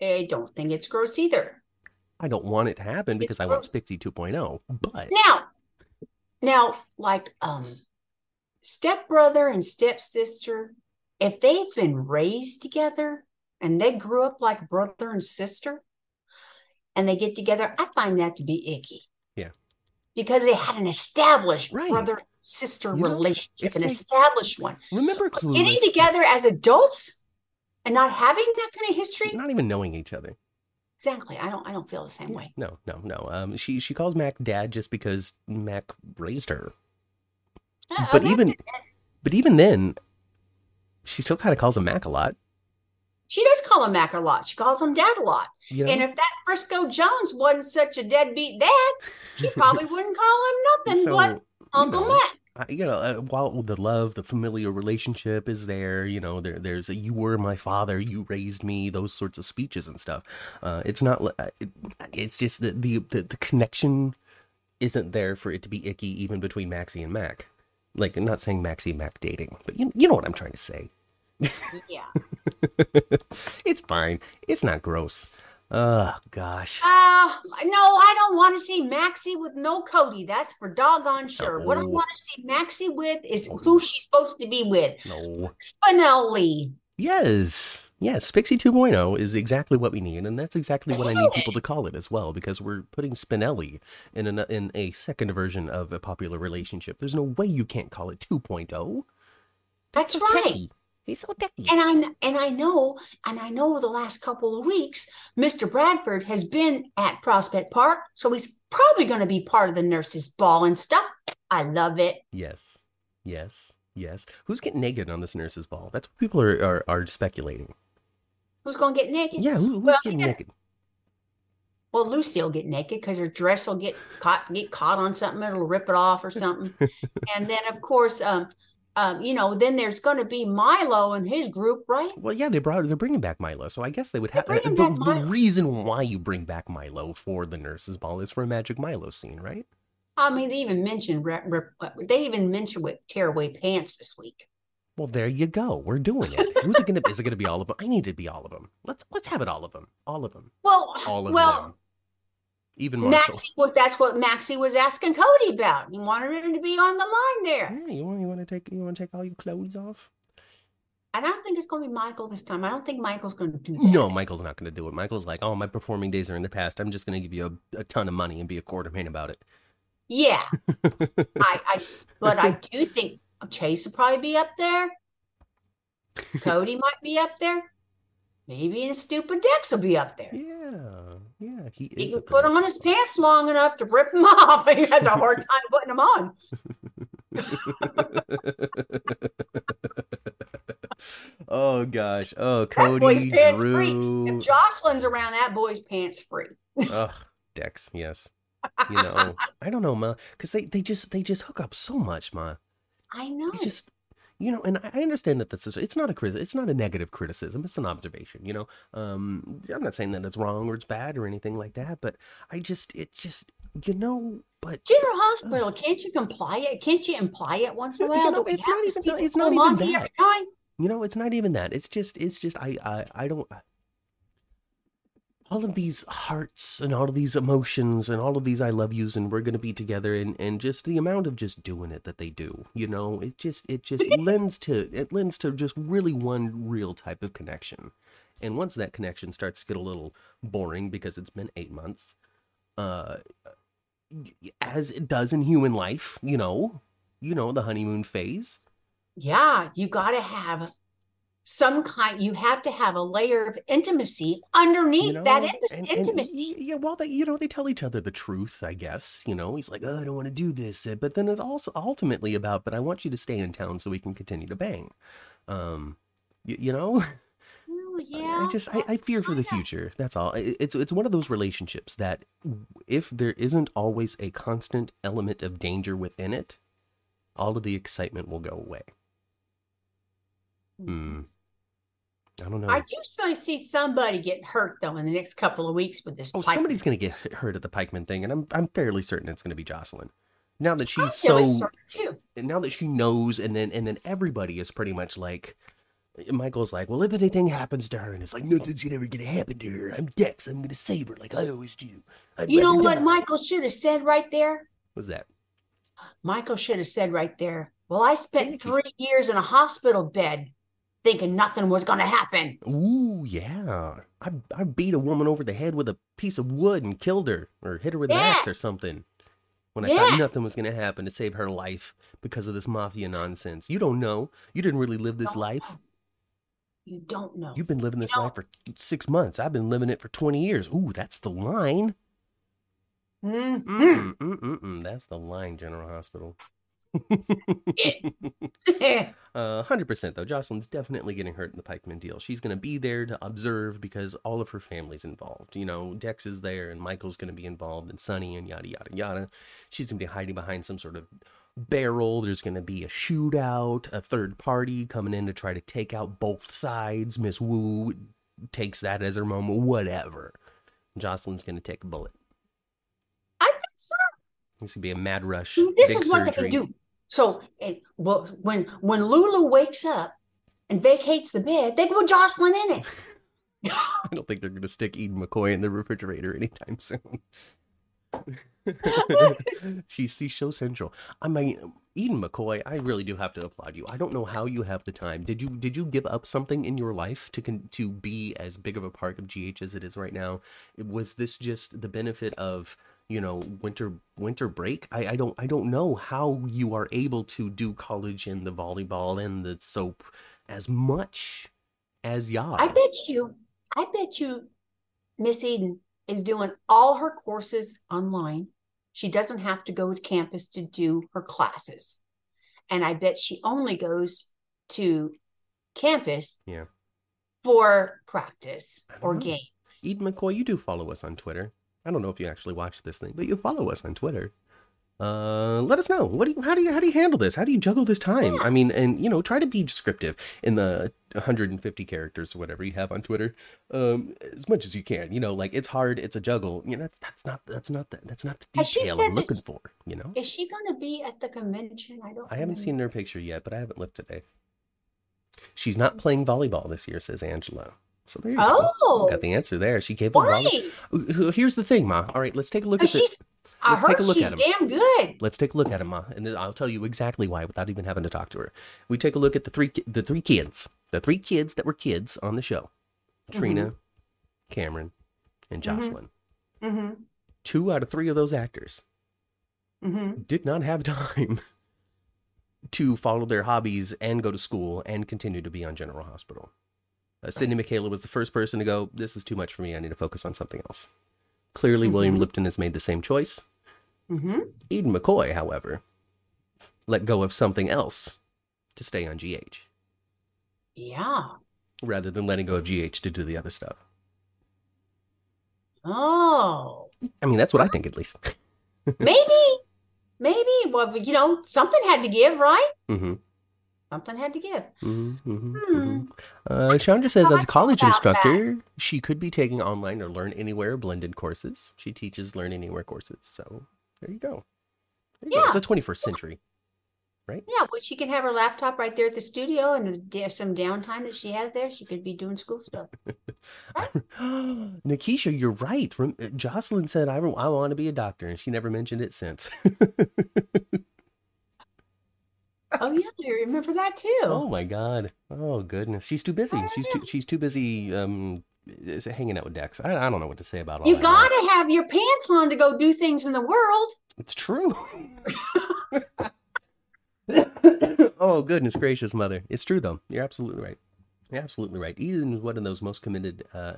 I don't think it's gross either. I don't want it to happen because It's I want gross. Spixie 2.0, but Now, now, like um, stepbrother and stepsister, if they've been raised together and they grew up like brother and sister, and they get together, I find that to be icky. Yeah. because they had an established Right. brother sister You know, relationship, it's an like- established one. remember Getting together as adults and not having that kind of history, Not even knowing each other. exactly. I don't. I don't feel the same way. No, no, no. Um, she she calls Mac dad just because Mac raised her. Uh, But even but even then, she still kind of calls him Mac a lot. she does call him Mac a lot. She calls him Dad a lot. You know? And if that Frisco Jones wasn't such a deadbeat dad, she probably wouldn't call him nothing So, but you Uncle know, Mac. You know, uh, while the love, the familial relationship is there, you know, there, there's a, you were my father, you raised me, those sorts of speeches and stuff. Uh, it's not, uh, it, it's just that the, the, the connection isn't there for it to be icky even between Maxie and Mac. Like, I'm not saying Maxie and Mac dating, but you, you know what I'm trying to say. Yeah. It's fine. It's not gross. Oh, gosh. Uh, no, I don't want to see Maxie with no Cody. That's for doggone sure. What I want to see Maxie with is who she's supposed to be with. No. Spinelli. Yes. Yes, Spixie 2.0 is exactly what we need, and that's exactly what I need people to call it as well, because we're putting Spinelli in an, in a second version of a popular relationship. There's no way you can't call it 2.0. That's so right. techy. He's so techy. And I and I know and I know the last couple of weeks, Mr. Bradford has been at Prospect Park, so he's probably going to be part of the nurses' ball and stuff. I love it. Yes. Yes. Yes. Who's getting naked on this nurse's ball? That's what people are, are, are speculating. Who's going to get naked? Yeah, who, who's Well, getting yeah. naked? Well, Lucy will get naked because her dress will get caught get caught on something. It'll rip it off or something. and then, of course, um, um, you know, then there's going to be Milo and his group, right? Well, yeah, they brought they're bringing back Milo, so I guess they would have the, bringing the Milo. reason why you bring back Milo for the nurse's ball is for a magic Milo scene, right? I mean, they even mentioned re- re- uh, they even mentioned with tearaway pants this week. Well, there you go. We're doing it. Who's it gonna? Is it gonna be all of them? I need to be all of them. Let's let's have it all of them. All of them. Well, All of well, them. Even Marshall. Maxie, well, that's what Maxie was asking Cody about. He wanted him to be on the line there. Yeah, you want you want to take you want to take all your clothes off? And I don't think it's going to be Michael this time. I don't think Michael's going to do that. No, Michael's not gonna do it. Michael's like, oh, my performing days are in the past. I'm just gonna give you a, a ton of money and be a Quartermaine about it. Yeah, I, I, but I do think Chase will probably be up there. Cody might be up there. Maybe and Stupid Dex will be up there. yeah, yeah, he He can put on his pants long enough to rip them off. He has a hard time putting them on. oh gosh. Oh, Cody, pants free. Drew. If Jocelyn's around, that boy's pants free. Ugh, Dex, yes. You know, I don't know, ma, because they, they just they just hook up so much, ma. I know. They just, you know, and I understand that this is it's not a criti- it's not a negative criticism. It's an observation. You know, um, I'm not saying that it's wrong or it's bad or anything like that, but I just it just you know, but General Hospital, can't you comply it? Can't you imply it once in a You while? know, it's not even- it's not even that. you know, it's not even that. It's just it's just I I I don't. All of these hearts and all of these emotions and all of these I love yous and we're gonna be together and and just the amount of just doing it that they do, you know, it just it just lends to it lends to just really one real type of connection. And once that connection starts to get a little boring because it's been eight months, uh, as it does in human life, you know, you know the honeymoon phase. Yeah, you got to have some kind you have to have a layer of intimacy underneath You know, that in- and, and intimacy. y- yeah, well, they you know they tell each other the truth, I guess. You know, he's like, oh, I don't want to do this, uh, but then it's also ultimately about, but I want you to stay in town so we can continue to bang. Um, you, you know, Well, yeah, I just I, I fear for the future. That's all. It's it's one of those relationships that if there isn't always a constant element of danger within it, all of the excitement will go away. Hmm. I don't know. I do so see somebody getting hurt though in the next couple of weeks with this. Oh, pipe. somebody's gonna get hurt at the Pikeman thing, and I'm I'm fairly certain it's gonna be Jocelyn. Now that she's so, now that she knows, and then and then everybody is pretty much like, Michael's like, well, if anything happens to her, and it's like nothing's ever gonna happen to her. I'm Dex. I'm gonna save her like I always do. I'd You know what die." Michael should have said right there? What's that? Michael should have said right there. Well, I spent three years in a hospital bed thinking nothing was going to happen. Ooh, yeah. I I beat a woman over the head with a piece of wood and killed her, or hit her with an axe or something. When I Yeah. thought nothing was gonna happen to save her life because of this mafia nonsense. You don't know. You didn't really live this life. know. You don't know. You've been living this life for six months. I've been living it for twenty years. Ooh, that's the line. Mhm. Mm-mm, mm-mm, mm. That's the line, General Hospital. Uh, hundred percent though. Jocelyn's definitely getting hurt in the Pikeman deal. She's gonna be there to observe because all of her family's involved. You know, Dex is there, and Michael's gonna be involved, and Sonny and yada yada yada. She's gonna be hiding behind some sort of barrel. There's gonna be a shootout, a third party coming in to try to take out both sides. Miss Wu takes that as her moment. Whatever. Jocelyn's gonna take a bullet. I think so. This could be a mad rush. This is what surgery. they can do. So, it, well, when when Lulu wakes up and vacates the bed, they put Jocelyn in it. I don't think they're going to stick Eden McCoy in the refrigerator anytime soon. she's, she's so central. I mean, Eden McCoy, I really do have to applaud you. I don't know how you have the time. Did you did you give up something in your life to con- to be as big of a part of GH as it is right now? Was this just the benefit of you know winter winter break? I, I don't I don't know how you are able to do college and the volleyball and the soap as much as y'all. I bet you, I bet you, Miss Eden is doing all her courses online. She doesn't have to go to campus to do her classes. And I bet she only goes to campus Yeah. for practice or know. games. Eden McCoy, you do follow us on Twitter. I don't know if you actually watch this thing, but you follow us on Twitter. Uh, let us know. What do you, how do you, how do you handle this? How do you juggle this time? I mean, and you know, try to be descriptive in the 150 characters or whatever you have on Twitter, um, as much as you can. You know, like it's hard, it's a juggle. You know, that's that's not that's not the, that's not the detail I'm looking she- for. You know, Is she going to be at the convention? I don't. I haven't remember. seen her picture yet, but I haven't looked today. She's not playing volleyball this year, says Angela. So there you Oh. go. Got the answer there. She gave a volley. Why? Here's the thing, Ma. All right, let's take a look at this. I let's heard take a look she's at 'em. damn good. Let's take a look at him, Ma, and then I'll tell you exactly why without even having to talk to her. We take a look at the three the three kids, the three kids that were kids on the show: Trina, Cameron, and Mhm. Jocelyn. Mm-hmm. Two out of three of those actors Mm-hmm. did not have time to follow their hobbies and go to school and continue to be on General Hospital. Uh, Sydney Mikayla was the first person to go. This is too much for me. I need to focus on something else. Clearly, William Mhm. Lipton has made the same choice. Mm-hmm. Eden McCoy, however, let go of something else to stay on GH Yeah. rather than letting go of GH to do the other stuff. Oh. I mean, that's what I think, at least. maybe. Maybe. Well, you know, something had to give, right? hmm Something had to give. hmm hmm Hmm. Uh, Chandra says, as a college instructor, she could be taking online or Learn Anywhere blended courses. She teaches Learn Anywhere courses. So there you go. There you go. Yeah. It's the 21st century. Right? Yeah, well, she can have her laptop right there at the studio, and the, some downtime that she has there, she could be doing school stuff. Nikisha, you're right. Rem- Jocelyn said, I, I want to be a doctor, and she never mentioned it since. Oh yeah, I remember that too. Oh my god. Oh goodness. She's too busy. She's too she's too busy um is- hanging out with Dex. I, I don't know what to say about all you that. gotta have your pants on to go do things in the world. It's true. oh goodness gracious, mother. It's true though. You're absolutely right. You're absolutely right. Eden is one of those most committed. Uh,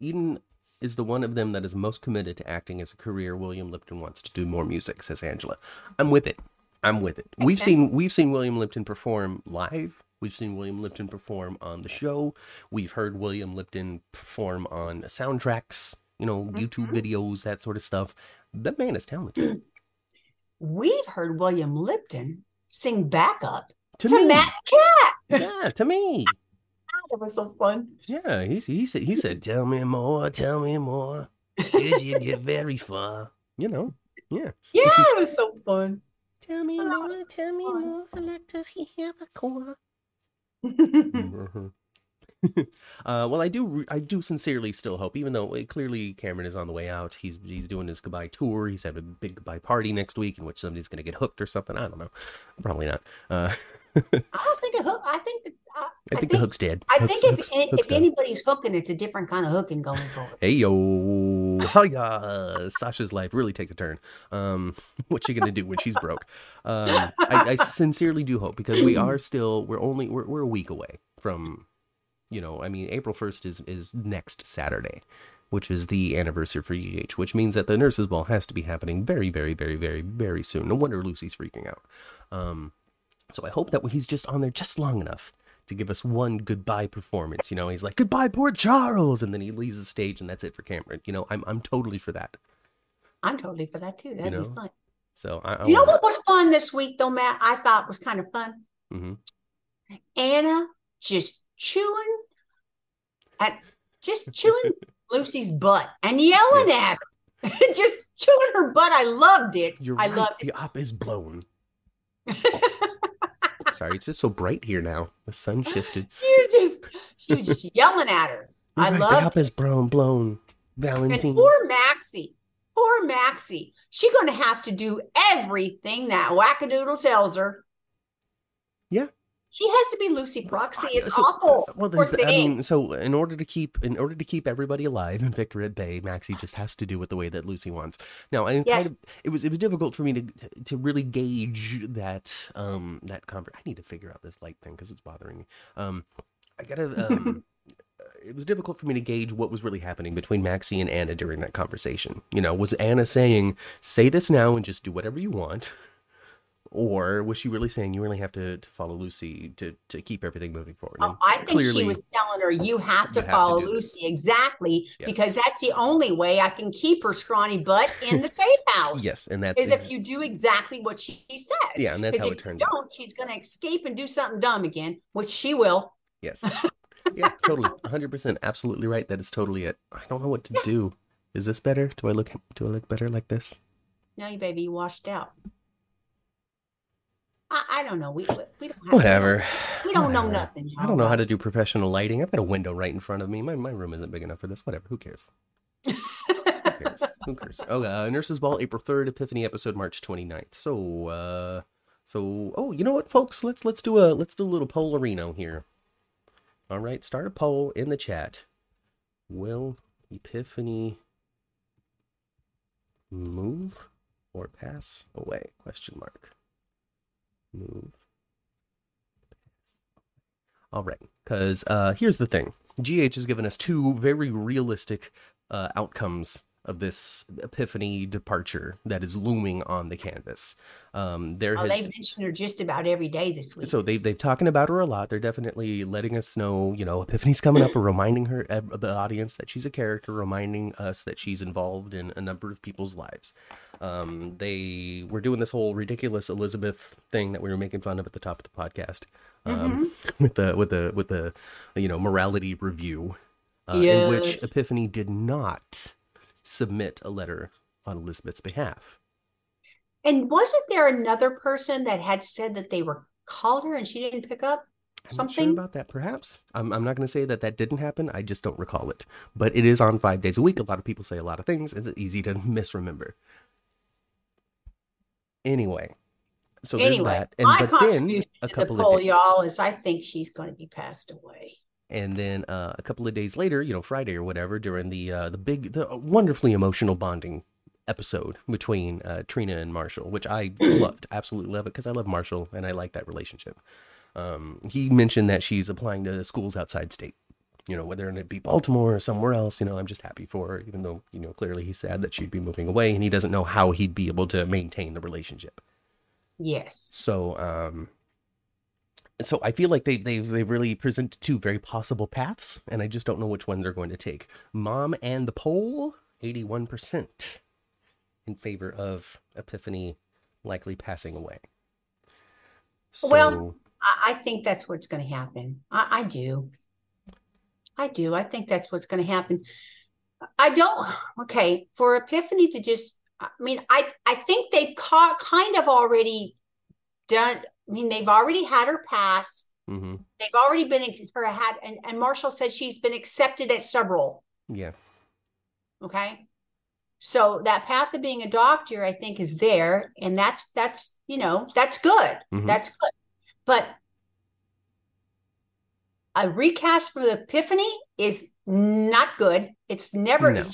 Eden is the one of them that is most committed to acting as a career. William Lipton wants to do more music, says Angela. I'm with it. I'm with it. Makes we've sense. seen we've seen William Lipton perform live. We've seen William Lipton perform on the show. We've heard William Lipton perform on soundtracks, you know, YouTube Mm-hmm. videos, that sort of stuff. That man is talented. We've heard William Lipton sing backup To, to me. Matt Cat. Yeah, to me. That was so fun. Yeah, he, he said he said, "Tell me more, tell me more. Did you get very far?" You know, yeah. Yeah, it was so fun. Tell me more, so tell me fun. more. I'd like to hear a core. Uh, well, I do, re- I do sincerely still hope, even though uh, clearly Cameron is on the way out. He's he's doing his goodbye tour. He's having a big goodbye party next week, in which somebody's going to get hooked or something. I don't know. Probably not. Uh, I don't think a hook. I think that. I, I think the hook's dead. I Hook's- think if Hook's- if Hook's done. anybody's hooking, it's a different kind of hooking going forward. Hey yo, hiya! Sasha's life really takes a turn. Um, what's she gonna do when she's broke? Um, I, I sincerely do hope because we are still we're only we're we're a week away from, you know, I mean April first is is next Saturday, which is the anniversary for UH, which means that the nurses' ball has to be happening very very very very very soon. No wonder Lucy's freaking out. Um, so I hope that he's just on there just long enough to give us one goodbye performance. You know, he's like, goodbye, Port Charles. And then he leaves the stage and that's it for Cameron. You know, I'm, I'm totally for that. I'm totally for that too. That'd know, be fun. So I, I You know what was fun this week though, Matt? I thought was kind of fun. Mhm. Anna just chewing at just chewing Lucy's butt and yelling at her. just chewing her butt. I loved it. You're I right. loved The op is blown. Sorry, it's just so bright here now. The sun shifted. She was just she was just yelling at her. I the op is blown, blown. And Valentine. poor Maxie, poor Maxie, she's going to have to do everything that wackadoodle tells her. Yeah. She has to be Lucy Proxy. It's So, awful. Well, there's the, I mean, so in order to keep in order to keep everybody alive and Victor at bay, Maxie just has to do it the way that Lucy wants. Now, I kind Yes. of it was it was difficult for me to to really gauge that um that conver- I need to figure out this light thing because it's bothering me. Um, I gotta um. It was difficult for me to gauge what was really happening between Maxie and Anna during that conversation. You know, was Anna saying, "Say this now and just do whatever you want," or was she really saying, "You really have to, to follow Lucy to to keep everything moving forward"? Oh, I think she was telling her, you have to You have to follow this." Lucy exactly Yeah. because that's the only way I can keep her scrawny butt in the safe house. Yes, and that's Is if you do exactly what she says. yeah, and that's how it turns out. don't, she's going to escape and do something dumb again, which she will. Yes, yeah, totally, hundred percent, absolutely right. That is totally it. I don't know what to do. Is this better? Do I look do I look better like this? No, you baby, you washed out. I, I don't know. We we, don't have Whatever. We don't know Whatever. nothing. I don't know how to do professional lighting. I've got a window right in front of me. My my room isn't big enough for this. Whatever. Who cares? Who cares? Who cares? Oh, uh, Nurses Ball, April third, Epiphany episode, March 29th. So, uh, so, oh, you know what, folks? Let's let's do a let's do a little pollerino here. All right, start a poll in the chat. Will Epiphany move or pass away? Question mark. Move. All right, because uh, here's the thing: GH has given us two very realistic uh, outcomes of this epiphany departure that is looming on the canvas. Um, there Oh, has they mentioned her just about every day this week. so they've they've talking about her a lot. They're definitely letting us know, you know, Epiphany's coming up, or reminding her the audience that she's a character, reminding us that she's involved in a number of people's lives. Um, they were doing this whole ridiculous Elizabeth thing that we were making fun of at the top of the podcast, um, with the with the with the you know morality review, uh, in which Epiphany did not submit a letter on Elizabeth's behalf. and wasn't there another person that had said that they were called her and she didn't pick up I'm not sure something? about that, perhaps. I'm, I'm not going to say that that didn't happen. I just don't recall it. But it is on five days a week. A lot of people say a lot of things. It's easy to misremember. Anyway, so there's anyway, that. And my but then a to the poll, of days, y'all, is I think she's going to be passed away. And then uh, a couple of days later, you know, Friday or whatever, during the uh, the big, the wonderfully emotional bonding episode between uh, Trina and Marshall, which I loved, absolutely love it because I love Marshall and I like that relationship. Um, he mentioned that she's applying to schools outside state. You know, whether it be Baltimore or somewhere else, you know, I'm just happy for her, even though, you know, clearly he's sad that she'd be moving away and he doesn't know how he'd be able to maintain the relationship. Yes. So, um, so I feel like they they've they've really presented two very possible paths, and I just don't know which one they're going to take. Mom and the poll, eighty one percent in favor of Epiphany likely passing away. So, well, I, think that's what's going to happen. I, I do. I do. I think that's what's going to happen. I don't. Okay, for Epiphany to just. I mean, I I think they've caught kind of already done. I mean, they've already had her pass. Mm-hmm. They've already been her had, and, and Marshall said she's been accepted at several. Yeah. Okay. So that path of being a doctor, I think, is there, and that's that's you know that's good. Mm-hmm. That's good, but a recast for the Epiphany is not good. It's never no.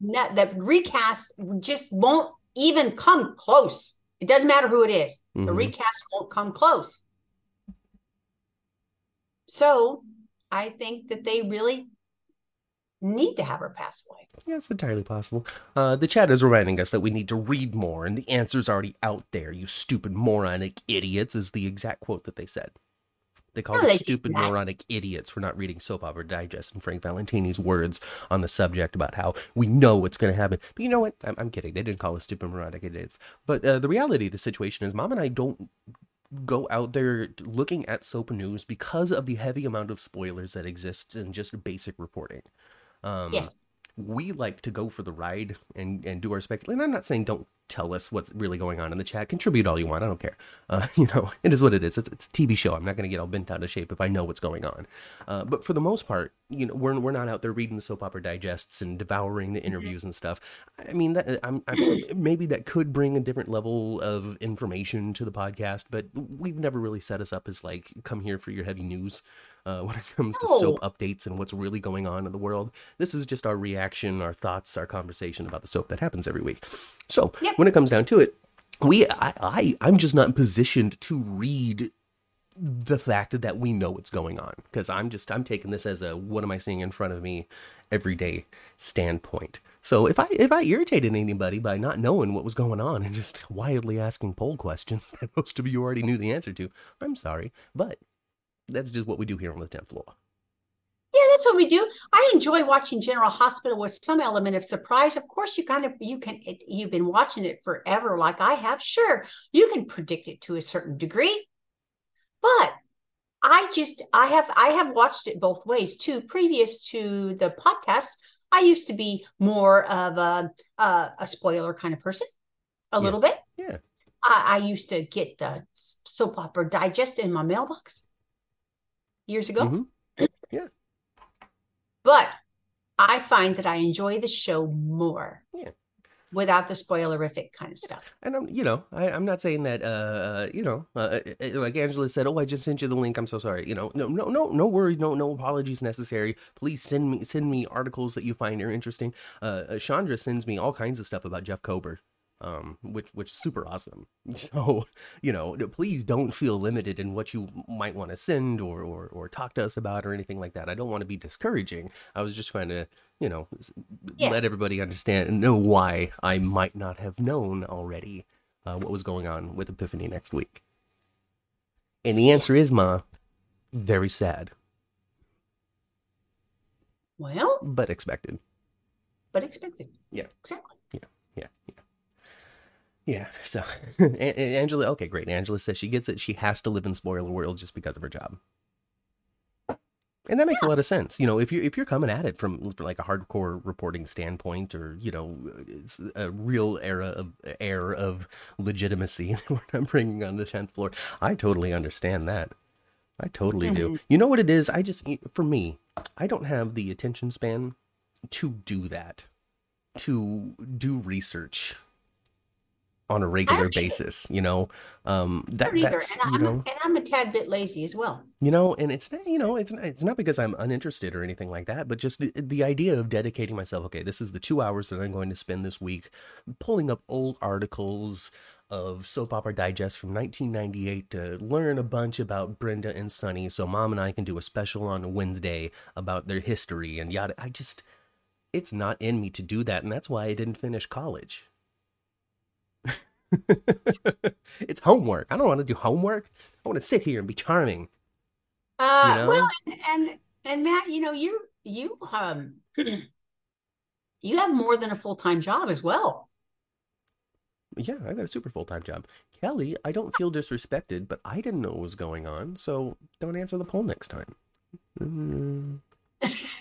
not, the recast just won't even come close it doesn't matter who it is. Mm-hmm. The recast won't come close. So I think that they really need to have her pass away. Yeah, it's entirely possible. Uh, the chat is reminding us that we need to read more, and the answer's already out there. You stupid moronic idiots, is the exact quote that they said. They called no, us stupid, moronic idiots for not reading Soap Opera Digest and Frank Valentini's words on the subject about how we know what's going to happen. But you know what? I'm, I'm, kidding. They didn't call us stupid, moronic idiots. But uh, the reality of the situation is, Mom and I don't go out there looking at soap news because of the heavy amount of spoilers that exist in just basic reporting. Um, yes we like to go for the ride and and do our speculation. I'm not saying don't tell us what's really going on in the chat. Contribute all you want. I don't care. Uh, you know, it is what it is. It's, it's a TV show. I'm not going to get all bent out of shape if I know what's going on. Uh, but for the most part, you know, we're we're not out there reading the soap opera digests and devouring the mm-hmm. interviews and stuff. I mean, that I'm, I'm maybe that could bring a different level of information to the podcast, but we've never really set us up as like come here for your heavy news uh, when it comes to soap updates and what's really going on in the world. This is just our reaction, our thoughts, our conversation about the soap that happens every week. So yep. when it comes down to it, we I, I I'm just not positioned to read the fact that we know what's going on because I'm just I'm taking this as a what am I seeing in front of me everyday standpoint. So if I if I irritated anybody by not knowing what was going on and just wildly asking poll questions that most of you already knew the answer to, I'm sorry, but that's just what we do here on the 10th floor. Yeah, that's what we do. I enjoy watching General Hospital with some element of surprise. Of course, you kind of you can it, you've been watching it forever, like I have. Sure, you can predict it to a certain degree, but I just I have I have watched it both ways too. Previous to the podcast, I used to be more of a a, a spoiler kind of person, a yeah. little bit. Yeah, I, I used to get the soap opera digest in my mailbox years ago. Mm-hmm. Yeah. But I find that I enjoy the show more. Yeah. Without the spoilerific kind of stuff, and I'm, you know, I, am not saying that, uh, uh you know, uh, uh, uh, like Angela said, oh, I just sent you the link. I'm so sorry. You know, no, no, no, no worry, no, no apologies necessary. Please send me, send me articles that you find are interesting. Uh, Chandra sends me all kinds of stuff about Jeff Kober um, which which is super awesome. So you know, please don't feel limited in what you might want to send or, or or talk to us about or anything like that. I don't want to be discouraging. I was just trying to you know yeah. let everybody understand and know why I might not have known already uh, what was going on with Epiphany next week. And the answer is, Ma, very sad. Well, but expected. But expected. Yeah. Exactly. Yeah. Yeah. Yeah. Yeah. So Angela, okay, great. Angela says she gets it. She has to live in spoiler world just because of her job. And that makes yeah. a lot of sense. You know, if you if you're coming at it from like a hardcore reporting standpoint, or you know, a real era of air of legitimacy that I'm bringing on the tenth floor, I totally understand that. I totally mm-hmm. do. You know what it is? I just for me, I don't have the attention span to do that, to do research on a regular basis, you know. Um that that's and you know and I'm a tad bit lazy as well. You know, and it's you know, it's it's not because I'm uninterested or anything like that, but just the the idea of dedicating myself, okay, this is the 2 hours that I'm going to spend this week pulling up old articles, of Soap Opera Digest from 1998 to learn a bunch about Brenda and Sonny so mom and I can do a special on Wednesday about their history and yada. I just, it's not in me to do that. And that's why I didn't finish college. it's homework. I don't want to do homework. I want to sit here and be charming. Uh, you know? well, and, and and Matt, you know, you you um you have more than a full time job as well. Yeah, I got a super full time job. Kelly, I don't feel disrespected, but I didn't know what was going on, so don't answer the poll next time. Mm.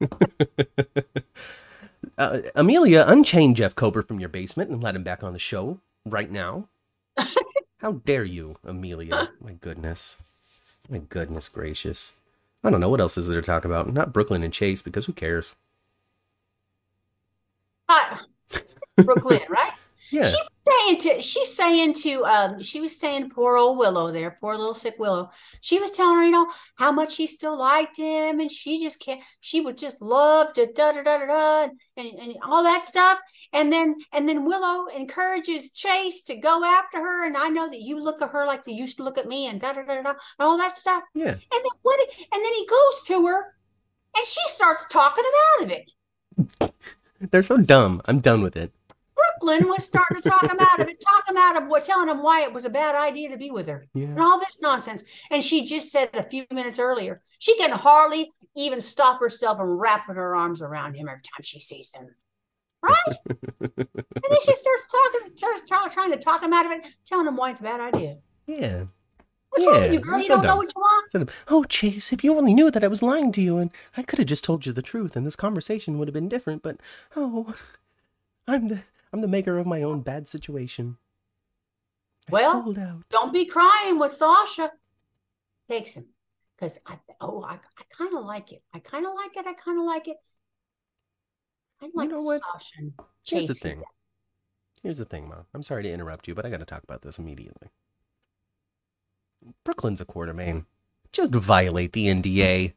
uh, Amelia, unchain Jeff Kober from your basement and let him back on the show right now. How dare you, Amelia? My goodness. My goodness gracious. I don't know what else is there to talk about. Not Brooklyn and Chase because who cares? Uh, Brooklyn, right? Yeah. She's saying to she's saying to um she was saying poor old Willow there, poor little sick Willow. She was telling her, you know, how much she still liked him, and she just can't she would just love to da da da da da and, and all that stuff. And then and then Willow encourages Chase to go after her. And I know that you look at her like they used to look at me and da da da da and all that stuff. Yeah. And then what and then he goes to her and she starts talking him out of it. They're so dumb. I'm done with it. Brooklyn was starting to talk him out of it, talk him out of what, telling him why it was a bad idea to be with her, yeah. and all this nonsense. And she just said a few minutes earlier, she can hardly even stop herself from wrapping her arms around him every time she sees him. Right? and then she starts talking, starts trying to talk him out of it, telling him why it's a bad idea. Yeah. What's yeah, wrong with you, girl? You don't dumb. know what you want? oh, Chase, if you only knew that I was lying to you and I could have just told you the truth and this conversation would have been different, but oh, I'm the I'm the maker of my own bad situation. I well, don't be crying with Sasha. Takes him because I oh I, I kind of like it. I kind of like it. I kind of like it. I like you know what? Sasha Here's the thing. Here's the thing, Mom. I'm sorry to interrupt you, but I got to talk about this immediately. Brooklyn's a Quartermaine. Just violate the NDA.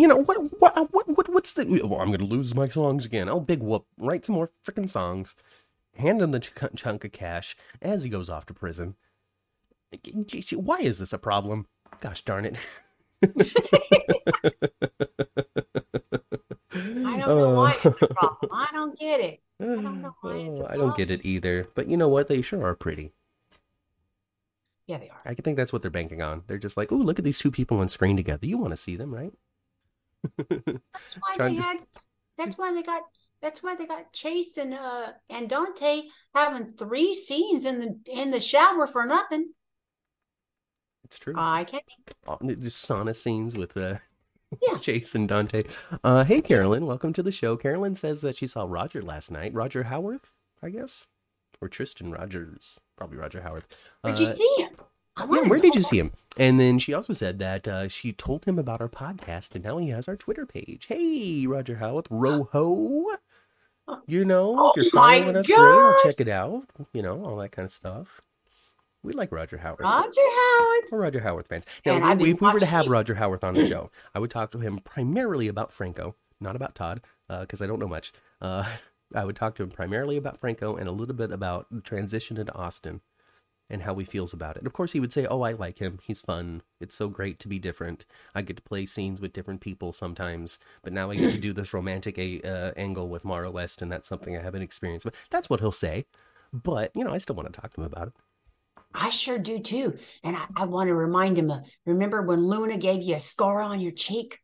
You know what? What? Uh, what? what what's the? Well, I'm gonna lose my songs again. Oh, big whoop! Write some more freaking songs. Hand him the ch- chunk of cash as he goes off to prison. Why is this a problem? Gosh darn it! I don't know why it's a uh. problem. I don't get it. I don't know why it's a oh, I don't get it either. But you know what? They sure are pretty. Yeah, they are. I think that's what they're banking on. They're just like, oh, look at these two people on screen together. You want to see them, right? That's why they had. That's why they got. That's why they got Chase and uh and Dante having three scenes in the in the shower for nothing. It's true. I can't. Oh, just sauna scenes with uh, yeah. Chase and Dante. Uh, hey, Carolyn, welcome to the show. Carolyn says that she saw Roger last night. Roger Howarth, I guess, or Tristan Rogers, probably Roger Howarth. You uh, see him? Yeah, where did you see him? And then she also said that uh, she told him about our podcast, and now he has our Twitter page. Hey, Roger Howarth, Roho. You know, oh if you're following us, great. Check it out. You know, all that kind of stuff. We like Roger Howarth. Roger Howarth. We're Roger Howarth fans. Now, if we, we were to have Roger Howarth on the show, I would talk to him primarily about Franco, not about Todd, because uh, I don't know much. Uh, I would talk to him primarily about Franco and a little bit about the transition into Austin and how he feels about it. Of course, he would say, "Oh, I like him. He's fun. It's so great to be different. I get to play scenes with different people sometimes, but now I get to do this romantic uh, angle with Maura West, and that's something I haven't experienced." But that's what he'll say. But you know, I still want to talk to him about it. I sure do too, and I, I want to remind him of. Remember when Luna gave you a scar on your cheek?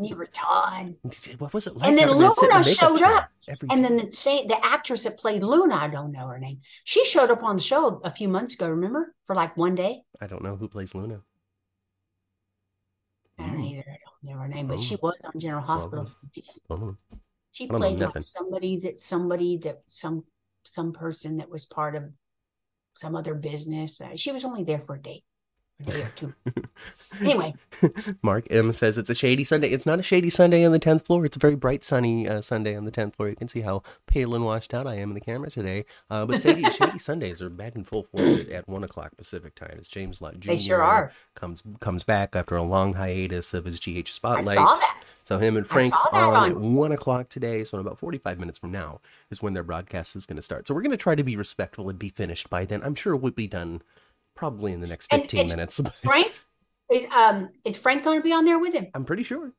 You were Todd. What was it like? And then Luna showed up. And then the same the actress that played Luna, I don't know her name. She showed up on the show a few months ago, remember? For like one day. I don't know who plays Luna. I don't either. I don't know her name, but oh. she was on General Hospital. Oh. She played like somebody that somebody that some some person that was part of some other business. Uh, she was only there for a day. Anyway, Mark M says it's a shady Sunday. It's not a shady Sunday on the 10th floor. It's a very bright, sunny uh, Sunday on the 10th floor. You can see how pale and washed out I am in the camera today. Uh, but shady, shady Sundays are back in full force at, 1 o'clock Pacific time as James Lott Jr. they sure are. comes comes back after a long hiatus of his GH I Spotlight. saw that. So him and Frank are on- at one o'clock today. So in about forty-five minutes from now is when their broadcast is going to start. So we're going to try to be respectful and be finished by then. I'm sure we'll be done probably in the next fifteen it's- minutes. Frank is um is Frank going to be on there with him? I'm pretty sure.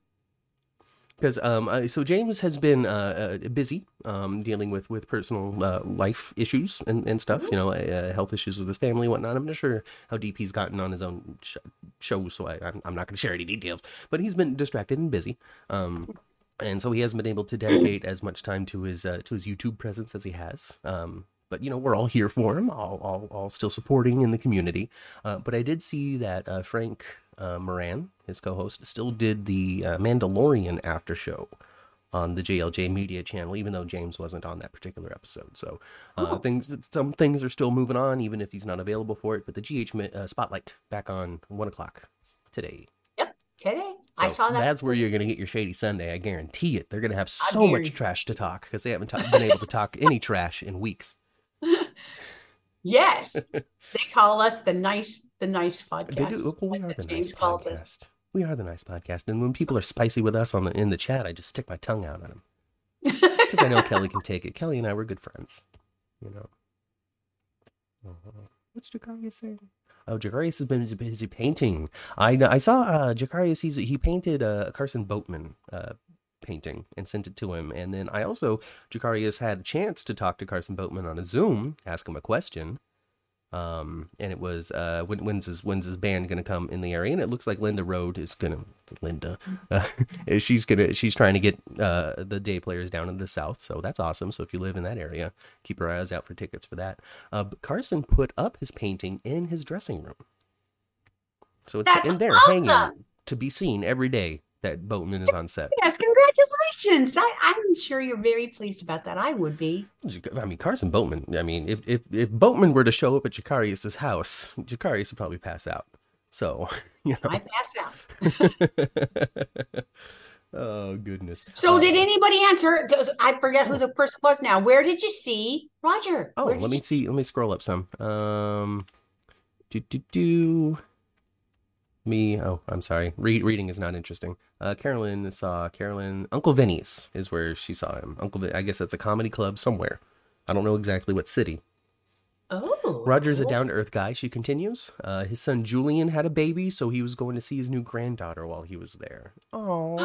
Because um, uh, so James has been uh, uh, busy um, dealing with with personal uh, life issues and, and stuff, you know, uh, health issues with his family, and whatnot. I'm not sure how deep he's gotten on his own sh- show, so I, I'm, I'm not going to share any details. But he's been distracted and busy, um, and so he hasn't been able to dedicate as much time to his uh, to his YouTube presence as he has. But you know, we're all here for him, all all, all still supporting in the community. Uh, but I did see that uh, Frank uh, Moran, his co-host, still did the uh, Mandalorian after show on the JLJ Media channel, even though James wasn't on that particular episode. So uh, Oh. things, some things are still moving on, even if he's not available for it. But the GH uh, Spotlight back on one o'clock today. Yep, today. I saw that. That's where you're going to get your Shady Sunday. I guarantee it. They're going to have so much trash to talk because they haven't ta- been able to talk any trash in weeks. Yes. they call us the nice the nice podcast. They do. Well, we That's are the James nice calls podcast. us. We are the nice podcast, and when people are spicy with us on the in the chat, I just stick my tongue out at them because I know Kelly can take it. Kelly and I were good friends, you know. Uh, What's Jacarius saying? Oh, Jacarius has been busy painting. I I saw uh, Jacarius. He's he painted a uh, Carson Boatman uh, painting and sent it to him, and then I also Jacarius had a chance to talk to Carson Boatman on a Zoom, ask him a question. Um, and it was uh, when, when's his when's his band gonna come in the area? And it looks like Linda Road is gonna Linda, uh, she's gonna she's trying to get uh the day players down in the south, so that's awesome. So if you live in that area, keep your eyes out for tickets for that. Uh, Carson put up his painting in his dressing room, so it's That's in there awesome. hanging to be seen every day that Boatman is on set. yes, congratulations. I, I'm sure you're very pleased about that. I would be. I mean, Carson Boatman. I mean, if if if Boatman were to show up at Jacarius's house, Jacarius would probably pass out. So, you know. I pass out. oh goodness. So Uh, did anybody answer? I forget who the person was now. Where did you see Roger? Oh, let me you- see. Let me scroll up some. Um, do do do. Me. Oh, I'm sorry. Re- reading is not interesting. Uh, Carolyn saw Carolyn. Uncle Vinny's is where she saw him. Uncle. Vin- I guess that's a comedy club somewhere. I don't know exactly what city. Oh, Roger's a down to earth guy. She continues. Uh, his son Julian had a baby, so he was going to see his new granddaughter while he was there. Oh,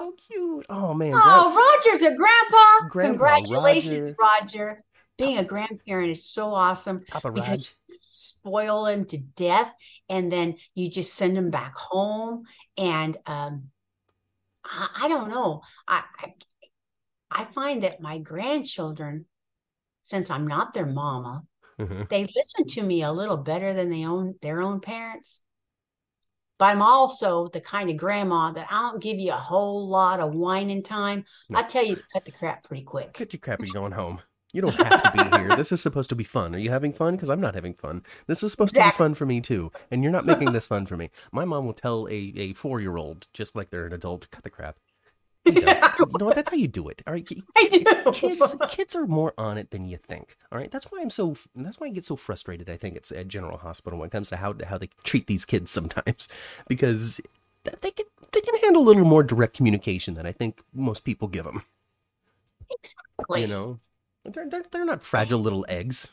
so cute. Oh man, Oh, Roger's a grandpa. Grandpa Congratulations, Roger. Being a grandparent is so awesome Papa because you spoil them to death, and then you just send them back home. And um, I, I don't know. I, I I find that my grandchildren, since I'm not their mama, Mhm. they listen to me a little better than they own their own parents. But I'm also the kind of grandma that I don't give you a whole lot of whining time. No. I tell you to cut the crap pretty quick. Get your crap, you're going home. You don't have to be here. This is supposed to be fun. Are you having fun? Because I'm not having fun. This is supposed to be fun for me too. And you're not making this fun for me. My mom will tell a, a four year old, just like they're an adult, cut the crap. You, don't. You know what? That's how you do it. All right. I do. kids kids are more on it than you think all right that's why i'm so that's why i get so frustrated i think it's at general hospital when it comes to how how they treat these kids sometimes because they can they can handle a little more direct communication than i think most people give them exactly. you know they're, they're they're not fragile little eggs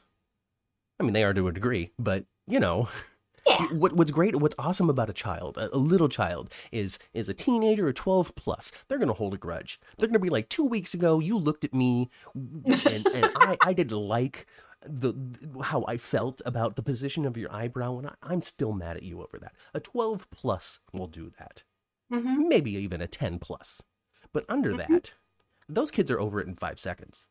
i mean they are to a degree but you know Yeah. what what's great what's awesome about a child a, a little child is is a teenager or 12 plus they're gonna hold a grudge they're gonna be like two weeks ago you looked at me and, and I, I didn't like the how I felt about the position of your eyebrow and I, I'm still mad at you over that a 12 plus will do that Mhm. maybe even a 10 plus but under Mhm. that those kids are over it in five seconds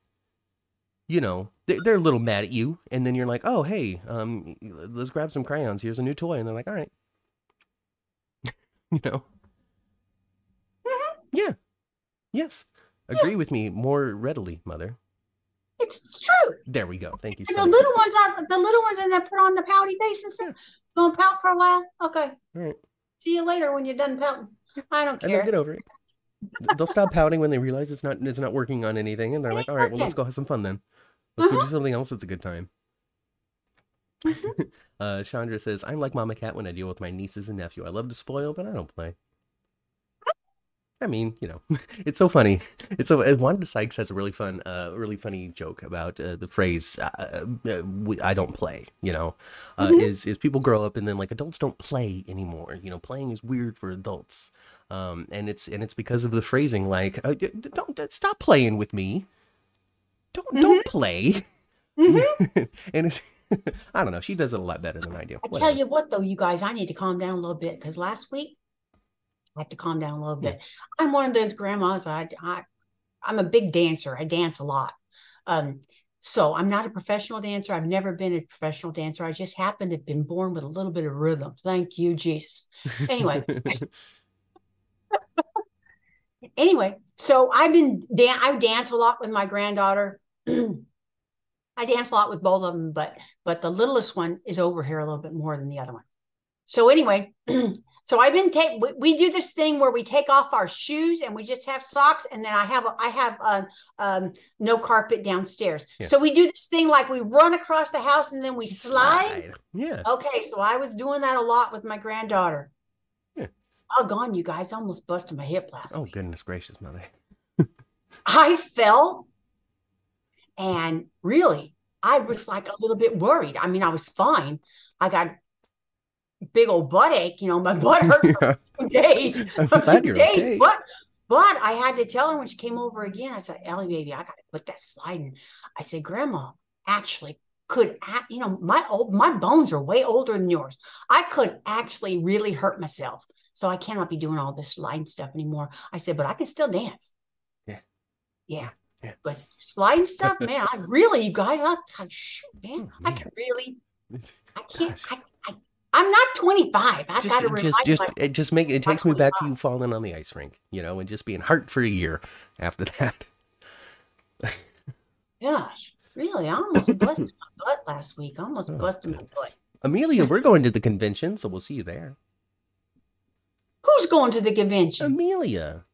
you know they, they're a little mad at you and then you're like oh hey um let's grab some crayons here's a new toy and they're like all right you know Mhm. yeah yes agree with me more readily mother It's true. there we go thank you And so the much little ones are the little ones and they put on the pouty face and stuff. gonna pout for a while? Okay. All right. See you later when you're done pouting. I don't care. And they'll get over it. They'll stop pouting when they realize it's not it's not working on anything, and they're like, "All right, well, let's go have some fun then. Let's go do something else. That's a good time." Mhm. uh, Chandra says, "I'm like Mama Cat when I deal with my nieces and nephew. I love to spoil, but I don't play." I mean, you know, it's so funny. It's so. uh, Wanda Sykes has a really fun, uh, really funny joke about uh, the phrase uh, uh, we, "I don't play." You know, uh, Mhm. is is people grow up and then like adults don't play anymore. You know, playing is weird for adults, um, and it's and it's because of the phrasing like, uh, d- "Don't stop playing with me." Don't don't play. Mhm. and it's I don't know. She does it a lot better than I do. I tell you what, though, you guys, I need to calm down a little bit because last week I have to calm down a little bit. I'm one of those grandmas. I, I I'm a big dancer. I dance a lot. Um, so I'm not a professional dancer. I've never been a professional dancer. I just happen to have been born with a little bit of rhythm. Thank you, Jesus. Anyway, anyway, so I've been dan- I dance a lot with my granddaughter. I dance a lot with both of them, but but the littlest one is over here a little bit more than the other one. So anyway, so I've been take we, we do this thing where we take off our shoes and we just have socks, and then I have a- I have um, um no carpet downstairs. Yeah. So we do this thing like we run across the house and then we slide. Yeah. Okay, so I was doing that a lot with my granddaughter. Yeah. Oh, gone, you guys! I almost busted my hip last Oh week. goodness gracious, mother. I fell, and really, I was like a little bit worried. I mean, I was fine. I got big old butt ache. You know, my butt hurt Yeah. for days, I'm glad you're days. okay. But but I had to tell her when she came over again. I said, Ellie, baby, I got to put that slide in. I said, Grandma, actually could you know my old my bones are way older than yours i could actually really hurt myself so i cannot be doing all this sliding stuff anymore i said but i can still dance Yeah. yeah Yeah. but sliding stuff man i really you guys i, I shoot man Oh, i can really i can't I, I i'm not 25 i just, gotta just, just, it just make it takes me back to you falling on the ice rink, you know, and just being hurt for a year after that. gosh really i almost busted my butt last week i almost Oh, busted my butt. Amelia, we're going to the convention, so we'll see you there. who's going to the convention? Amelia,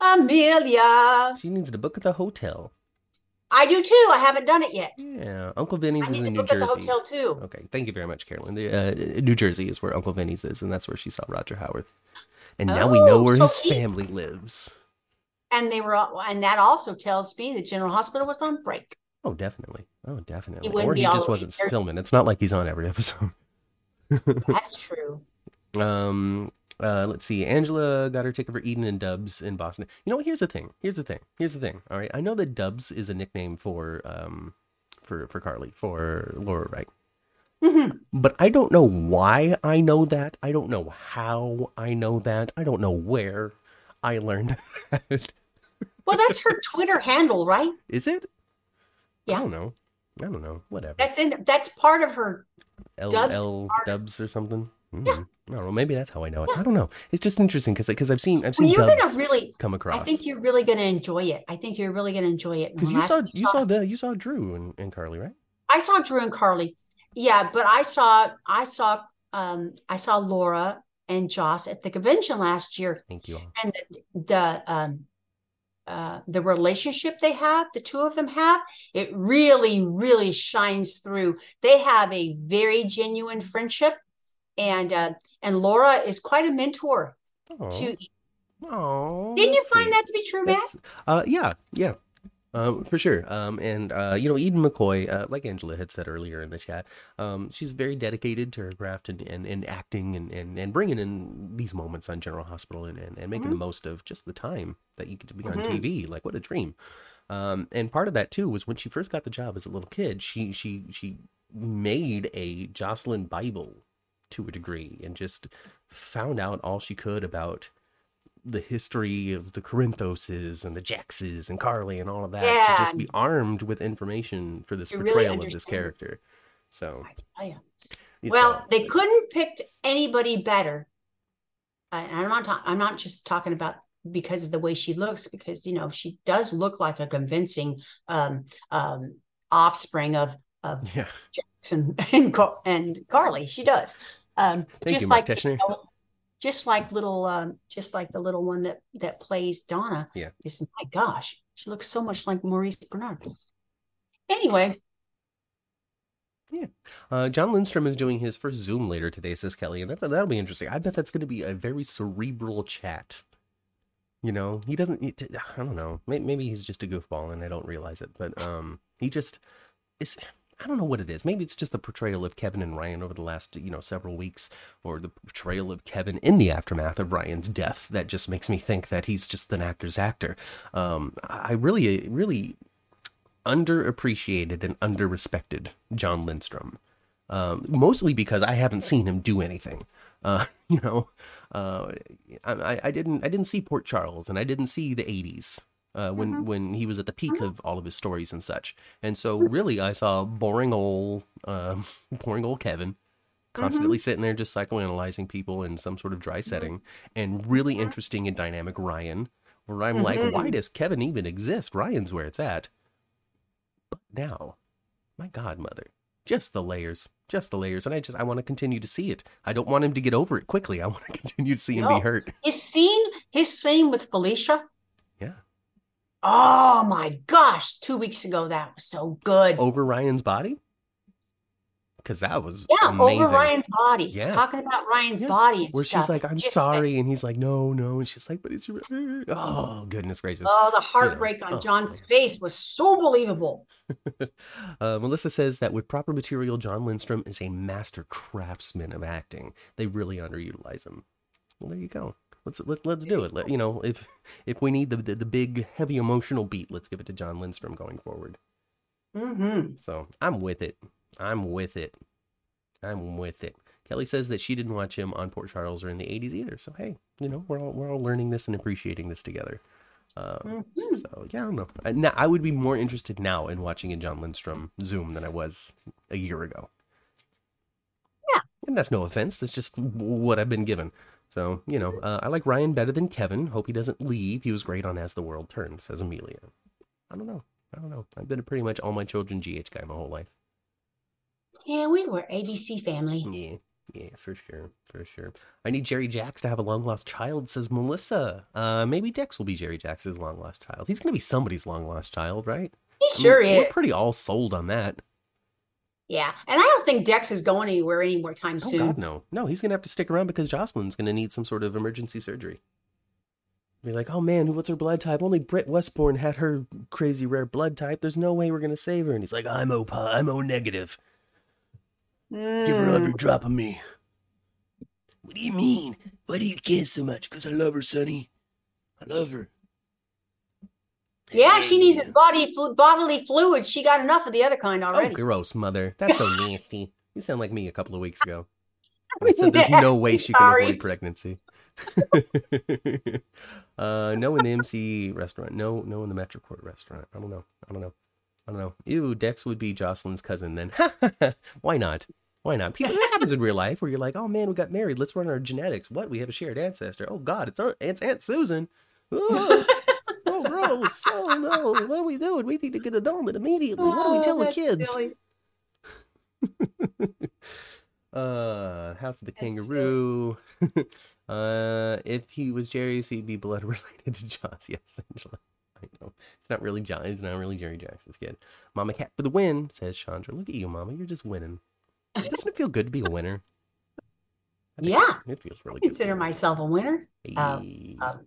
amelia she needs to book at the hotel. I do too. I haven't done it yet. Yeah, Uncle Vinny's I is need to in New book at the Jersey. hotel too. Okay, thank you very much, Carolyn. The, uh, New Jersey is where Uncle Vinny's is, and that's where she saw Roger Howarth. And now we know Oh, where so his he- family lives. And they were, all- and that also tells me the General Hospital was on break. Oh, definitely. Oh, definitely. Or he just wasn't there. filming. It's not like he's on every episode. That's true. Um, uh, let's see. Angela got her ticket for Eden and Dubs in Boston. You know, here's the thing. Here's the thing. Here's the thing. All right, I know that Dubs is a nickname for um for for Carly for Laura, right? Mhm. But I don't know why I know that. I don't know how I know that. I don't know where I learned that. Well, that's her Twitter handle, right? Is it? Yeah. I don't know. I don't know. Whatever. That's in. That's part of her. L L Dubs or something. Hmm. Yeah. I don't know. Maybe that's how I know it. I don't know. It's just interesting because because I've seen I've seen Well, you're gonna really. come across. I think you're really gonna enjoy it. I think you're really gonna enjoy it. Because you saw you saw the you saw Drew and, and Carly, right? I saw Drew and Carly. Yeah, but I saw I saw um I saw Laura and Joss at the convention last year, Thank you all. and the, the um uh the relationship they have, the two of them have, it really really shines through. They have a very genuine friendship, and uh and Laura is quite a mentor Oh, to. oh, Didn't you find sweet. that to be true, Matt? Uh, yeah, yeah, um, for sure. Um, and uh, you know, Eden McCoy, uh, like Angela had said earlier in the chat, um, she's very dedicated to her craft and, and, and acting and, and, and bringing in these moments on General Hospital and, and, and making the most of just the time that you get to be on Mhm. TV. Like, what a dream! Um, and part of that too was when she first got the job as a little kid, she she she made a Josslyn Bible to a degree and just found out all she could about the history of the Corinthoses and the Jaxes and Carly and all of that to just be armed with information for this To really portrayal of this character. So, I tell ya. Well, they couldn't pick anybody better. Uh, I'm not. Ta- I'm not just talking about because of the way she looks, because you know she does look like a convincing um, um, offspring of of yeah, And Car- and Carly. She does. Um, Thank just you, Mark like Teschner. just like little, um, just like the little one that that plays Donna. Yeah. Just my gosh, she looks so much like Maurice Benard. Anyway, Uh, Jon Lindstrom is doing his first Zoom later today, says Kelly, and that, that'll be interesting. I bet that's going to be a very cerebral chat. You know, he doesn't. He, I don't know. Maybe, maybe he's just a goofball, and I don't realize it. But um, he just is. I don't know what it is. Maybe it's just the portrayal of Kevin and Ryan over the last, you know, several weeks, or the portrayal of Kevin in the aftermath of Ryan's death that just makes me think that he's just an actor's actor. Um, I really, really underappreciated and underrespected Jon Lindstrom. Um, mostly because I haven't seen him do anything. Uh, you know, uh, I, I didn't I didn't see Port Charles and I didn't see the '80s uh, when Mhm. when he was at the peak of all of his stories and such. And so really, I saw boring old uh, boring old Kevin constantly sitting there just psychoanalyzing people in some sort of dry setting, and really interesting and dynamic Ryan. Where I'm like, why does Kevin even exist? Ryan's where it's at. But now, my godmother, just the layers, just the layers, and I just I want to continue to see it. I don't want him to get over it quickly. I want to continue to see him No. be hurt. his scene, his scene with Felicia. Oh my gosh! Two weeks ago, that was so good. Over Ryan's body, because that was yeah, amazing. over Ryan's body. Yeah. talking about Ryan's Yeah. body and Where stuff. she's like, "I'm Just- sorry," and he's like, "No, no," and she's like, "But it's your." Oh goodness gracious! Oh, the heartbreak oh, on Jon's face was so believable. uh, Melissa says that with proper material, Jon Lindstrom is a master craftsman of acting. They really underutilize him. Well, there you go. Let's let, let's do it. Let, you know, if if we need the, the the big heavy emotional beat, let's give it to Jon Lindstrom going forward. hmm So I'm with it. I'm with it. I'm with it. Kelly says that she didn't watch him on Port Charles or in the 80s either. So hey, you know, we're all we're all learning this and appreciating this together. Um, hmm so yeah, I don't know. I, now, I would be more interested now in watching a Jon Lindstrom Zoom than I was a year ago. Yeah. and that's no offense. That's just what I've been given. So you know, uh, I like Ryan better than Kevin. Hope he doesn't leave. He was great on As the World Turns as Amelia. I don't know. I don't know. I've been a pretty much all my children GH guy my whole life. Yeah, we were ABC family. Yeah, yeah, for sure, for sure. I need Jerry Jacks to have a long lost child, says Melissa. Uh, maybe Dex will be Jerry Jacks's long lost child. He's gonna be somebody's long lost child, right? He I mean, sure We're pretty all sold on that. Yeah, and I don't think Dex is going anywhere anytime time Oh soon. God, no, no. He's gonna have to stick around because Josslyn's gonna need some sort of emergency surgery. Be like, oh man, what's her blood type? Only Britt Westbourne had her crazy rare blood type. There's no way we're gonna save her. And he's like, I'm O, I'm O negative. Give her Mm. every drop of me. What do you mean? Why do you care so much? Because I love her, Sonny. I love her. Yeah, she needs body flu- bodily fluids. She got enough of the other kind already. Oh, already. gross, mother. That's so nasty. You sound like me a couple of weeks ago. I said there's no way she can avoid pregnancy. uh, no in the MC restaurant. No, no in the Metrocourt restaurant. I don't know. I don't know. I don't know. Ew, Dex would be Josslyn's cousin then. Why not? Why not? People, that happens in real life where you're like, oh man, we got married. Let's run our genetics. What? We have a shared ancestor. Oh God, it's Aunt, it's Aunt Susan. Oh, oh gross. Oh no. What are we doing? We need to get a dolman immediately. What do we Oh, tell the kids? uh, House of the Kangaroo. uh, if he was Jerry's, he'd be blood related to John's. Yes, essentially. I know. It's not really John. It's not really Jerry Jackson's kid. Mama Cat for the win, says Chandra. Look at you, Mama. You're just winning. Doesn't it feel good to be a winner? Yeah, It feels really I good. consider myself a winner. um, Hey. um,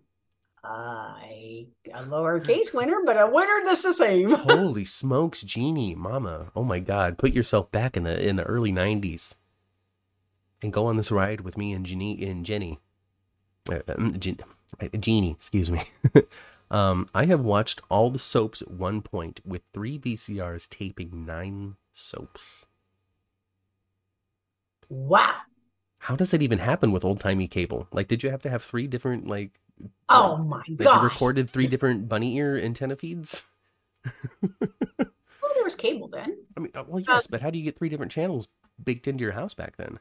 Uh, a, a lowercase winner, but a winner that's the same. Holy smokes, Genie, Mama! Oh my God! Put yourself back in the in the early '90s, and go on this ride with me and Jenny and Jenny, uh, um, Gen- uh, Genie. Excuse me. um, I have watched all the soaps at one point with three VCRs taping nine soaps. Wow. How does it even happen with old timey cable? Like, did you have to have three different like? Oh my you recorded three different bunny ear antenna feeds? Well, there was cable then. I mean, uh, well, yes, but how do you get three different channels baked into your house back then?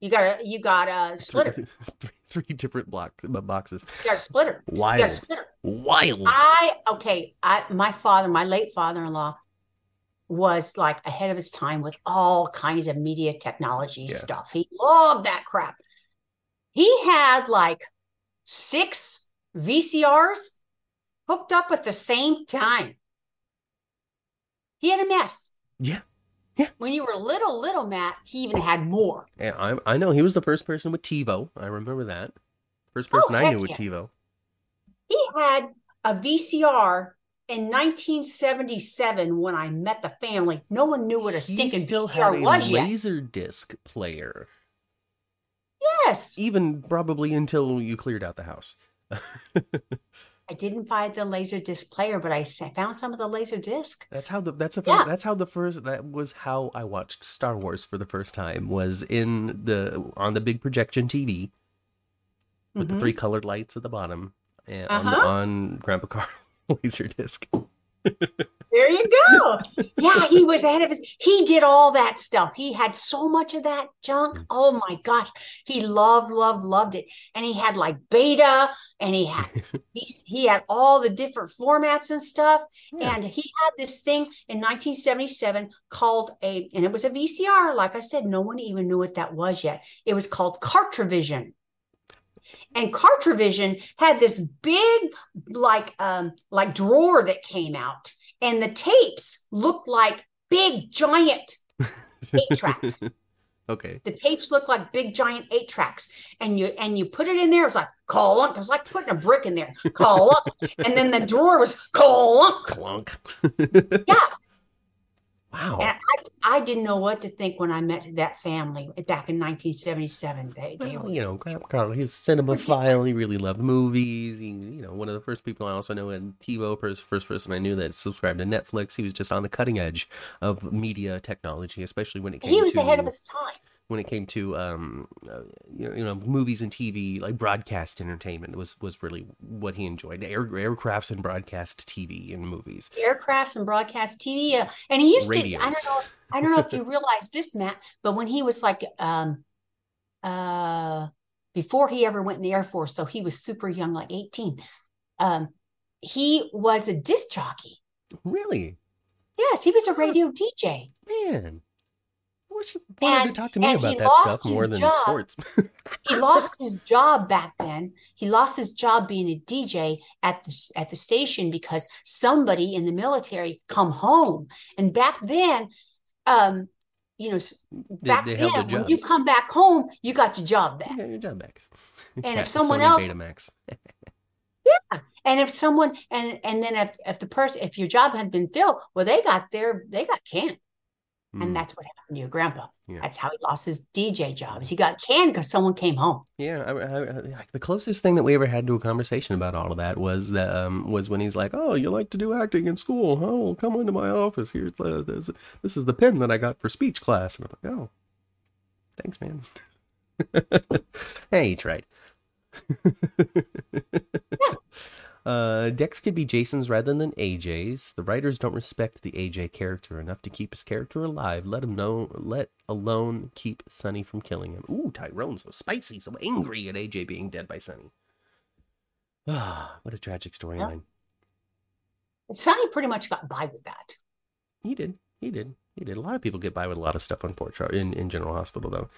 You got a you got a splitter. Three, three, three different block boxes. You got a splitter. You got a splitter. wild. I okay. I my father, my late father-in-law, was like ahead of his time with all kinds of media technology Yeah. stuff. He loved that crap. He had like six VCRs hooked up at the same time. He had a mess. Yeah. Yeah. When you were little, little Matt, he even had more. And I I know he was the first person with TiVo. I remember that. First oh, person I Oh, heck knew with. TiVo. He had a VCR in 1977 when I met the family. No one knew what a stinking He still VCR had a was yet. laser disc player, Yes. even probably until you cleared out the house. I didn't buy the laser disc player, but I found some of the laser disc. That's how the that's the first, Yeah. that's how the first that was how I watched Star Wars for the first time was in the on the big projection TV with the Mhm. three colored lights at the bottom and on, the, Uh-huh. on Grandpa Carl's laser disc. There you go. yeah, he was ahead of his. He did all that stuff. He had so much of that junk. Mm. Oh my gosh, he loved, loved, loved it. And he had like beta, and he had he, he had all the different formats and stuff. Yeah. And he had this thing in 1977 called a, and it was a VCR. Like I said, no one even knew what that was yet. It was called Cartrivision. And Cartrivision had this big, like, um, like drawer that came out, and the tapes looked like big, giant eight tracks. okay. The tapes looked like big, giant eight tracks, and you and you put it in there. It was like call It was like putting a brick in there. Call and then the drawer was call Clunk. Yeah. Wow. I, I didn't know what to think when I met that family back in 1977. They, they Well, were, you know, Grandpa Carl, he's a cinemaphile. He really loved movies. He, you know, one of the first people I also know and TiVo, first, first person I knew that subscribed to Netflix. He was just on the cutting edge of media technology, especially when it came to he was to ahead of his time. When it came to um, uh, you, know, you know, movies and TV, like broadcast entertainment was was really what he enjoyed. Air, aircrafts and broadcast TV and movies. aircrafts and broadcast TV. Uh, and he used to, I don't know, I don't know if you realize this, Matt, but when he was like, um, uh, before he ever went in the Air Force, so he was super young, like 18, um, he was a disc jockey. Really, Yes, he was a radio DJ. man. I wish you wanted to And- talk to me about he that lost stuff more his than job. sports. He lost his job back then. He lost his job being a DJ at the at the station because somebody in the military come home. And back then, um, you know, s- They- back they then when you come back home, you got your job back. You your job back. And Yeah, if someone Sony else- Betamax. And if someone and and then if if the person if your job had been filled, well, they got their they got canned, Mm, and that's what happened to your grandpa. Yeah. That's how he lost his DJ job. Is he got canned because someone came home. Yeah, I, I, I, the closest thing that we ever had to a conversation about all of that was that um, was when he's like, "Oh, you like to do acting in school? huh? Well, come into my office. Here's uh, this, this is the pen that I got for speech class." And I'm like, "Oh, thanks, man." hey, he tried. Uh, Dex could be Jason's rather than AJ's. The writers don't respect the AJ character enough to keep his character alive. Let him know. Let alone keep Sonny from killing him. Ooh, Tyrone, so spicy, so angry at AJ being dead by Sonny. Ah, what a tragic storyline. Sonny pretty much got by with that. He did. He did. He did. A lot of people get by with a lot of stuff on Port Char- in in General Hospital though.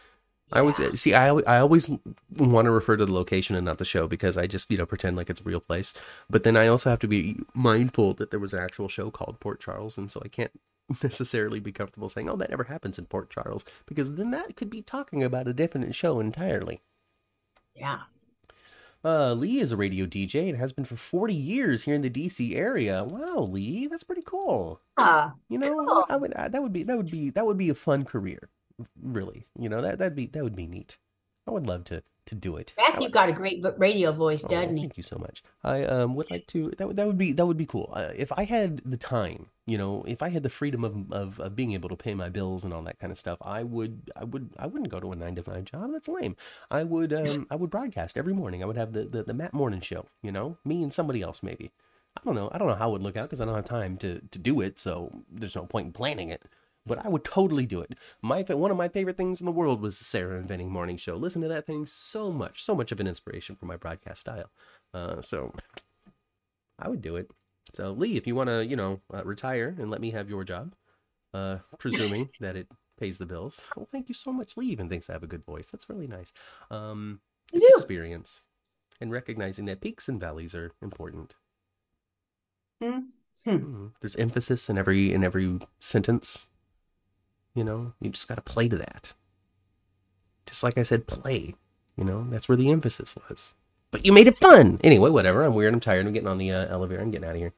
I always see. I I always want to refer to the location and not the show because I just you know pretend like it's a real place. But then I also have to be mindful that there was an actual show called Port Charles, and so I can't necessarily be comfortable saying, "Oh, that never happens in Port Charles," because then that could be talking about a different show entirely. Yeah. Uh, Lee is a radio DJ and has been for 40 years here in the DC area. Wow, Lee, that's pretty cool. Uh, You know, Cool. I would uh, that would be that would be that would be a fun career, really. You know that that'd be that would be neat. I would love to to do it. Matthew got a great radio voice, Oh, doesn't he? Thank you so much. I um would like to that would that would be that would be cool. Uh, if I had the time, you know, if I had the freedom of, of of being able to pay my bills and all that kind of stuff, I would I would I wouldn't go to a nine to five job. That's lame. I would um I would broadcast every morning. I would have the the, the Matt Morning show. You know, me and somebody else maybe. I don't know. I don't know how it would look out because I don't have time to to do it. So there's no point in planning it. But I would totally do it. My one of my favorite things in the world was the Sarah and Vinnie Morning Show. Listen to that thing so much, so much of an inspiration for my broadcast style. Uh, so I would do it. So Lee, if you want to, you know, uh, retire and let me have your job, uh, presuming that it pays the bills. Well, thank you so much. Lee even thinks I have a good voice. That's really nice. Um, it's do. experience and recognizing that peaks and valleys are important. Mm. Mhm. There's emphasis in every in every sentence. You know, you just got to play to that. Just like I said, play. You know, that's where the emphasis was. But you made it fun. Anyway, whatever. I'm weird. I'm tired. I'm getting on the uh, elevator. I'm getting out of here.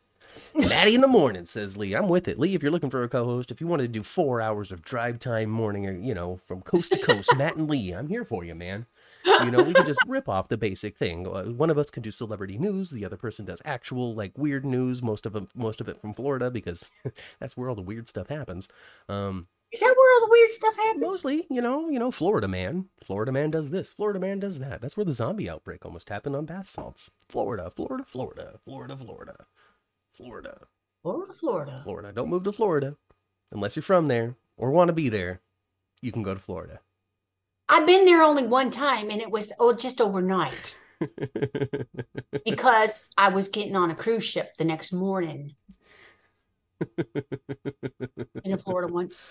Maddie in the morning, says Lee. I'm with it. Lee, if you're looking for a co host, if you want to do four hours of drive time morning or, you know, from coast to coast, Matt and Lee, I'm here for you, man. You know, we can just rip off the basic thing. Uh, One of us can do celebrity news. The other person does actual, like, weird news. Most of them, most of it from Florida because that's where all the weird stuff happens. Um, Is that where all the weird stuff happens? mostly, you know, you know, Florida man. Florida man does this. Florida man does that. That's where the zombie outbreak almost happened on bath salts. Florida, Florida, Florida, Florida, Florida, Florida. Florida, Florida. Florida. Don't move to Florida unless you're from there or want to be there. You can go to Florida. I've been there only one time, and it was oh just overnight because I was getting on a cruise ship the next morning. To Florida once.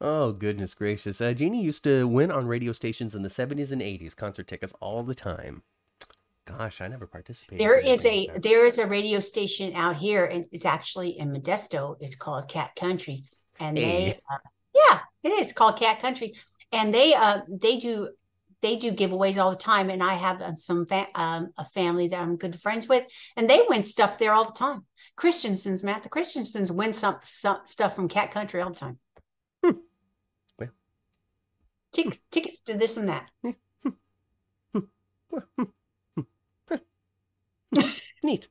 Oh goodness gracious! Uh, Jeannie used to win on radio stations in the 70s and 80s, concert tickets all the time. Gosh, I never participated. There is a like there is a radio station out here, and it's actually in Modesto. It's called Cat Country, and Hey. they, uh, yeah, it is called Cat Country, and they uh they do they do giveaways all the time. And I have uh, some fa- um, a family that I'm good friends with, and they win stuff there all the time. Christensen's, Matt, the Christensens win some, some stuff from Cat Country all the time. Tickets, tickets to this and that. Neat.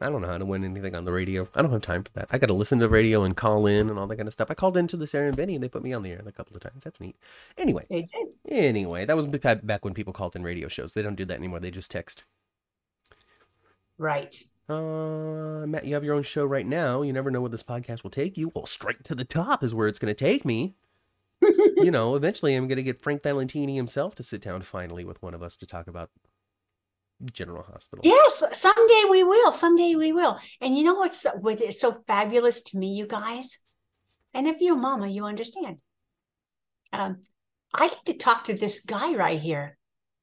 I don't know how to win anything on the radio. I don't have time for that. I got to listen to the radio and call in and all that kind of stuff. I called into the Sarah and Vinnie and they put me on the air a couple of times. That's neat. Anyway, anyway, that was back back when people called in radio shows. They don't do that anymore. They just text. Right. Uh, Matt, you have your own show right now. You never know where this podcast will take you. Well, straight to the top is where it's going to take me. You know, eventually I'm going to get Frank Valentini himself to sit down finally with one of us to talk about General Hospital. Yes, someday we will. Someday we will. And you know what's with it so fabulous to me, you guys? And if you're mama, you understand. Um, I get to talk to this guy right here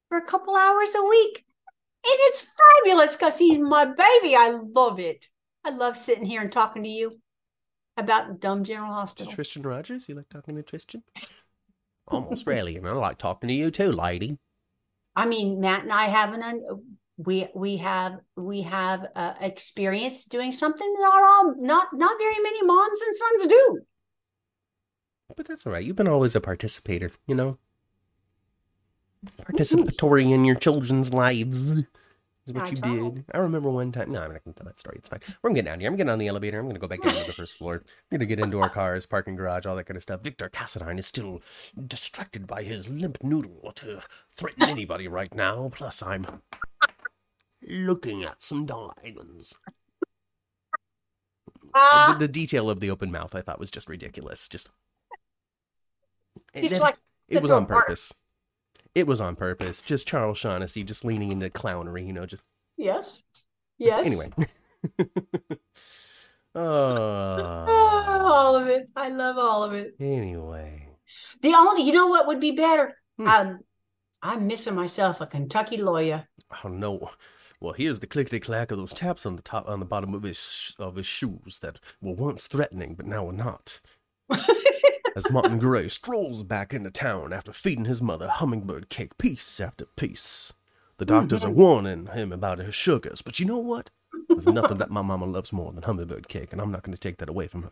for a couple hours a week. And it's fabulous because he's my baby. I love it. I love sitting here and talking to you about dumb General To Hospital. Tristan Rogers? You like talking to Tristan? I'm Australian. I like talking to you too, lady. I mean, Matt and I have an un- we we have we have uh, experience doing something that not all not not very many moms and sons do. But that's all right. You've been always a participator, you know? Participatory in your children's lives is what I you try. did. I remember one time. No, I'm not going to tell that story. It's fine. We're getting down here. I'm getting on the elevator. I'm going to go back down to the first floor. I'm going to get into our cars, parking garage, all that kind of stuff. Victor Cassadine is still distracted by his limp noodle to threaten anybody right now. Plus, I'm looking at some diamonds. Ah, the, the detail of the open mouth I thought was just ridiculous. Just He's like it was on purpose. It was on purpose. Just Charles Shaughnessy just leaning into clownery, you know. Just yes, yes. anyway. Uh, all of it. I love all of it. anyway, The only, you know what would be better? Hmm. Um, I'm missing myself a Kentucky lawyer. oh no. Well, here's the clickety clack of those taps on the top, on the bottom of his of his shoes that were once threatening, but now are not. As Martin Gray strolls back into town after feeding his mother hummingbird cake piece after piece. The hmm, doctors are hmm. warning him about his sugars, but you know what? There's nothing that my mama loves more than hummingbird cake, and I'm not going to take that away from her.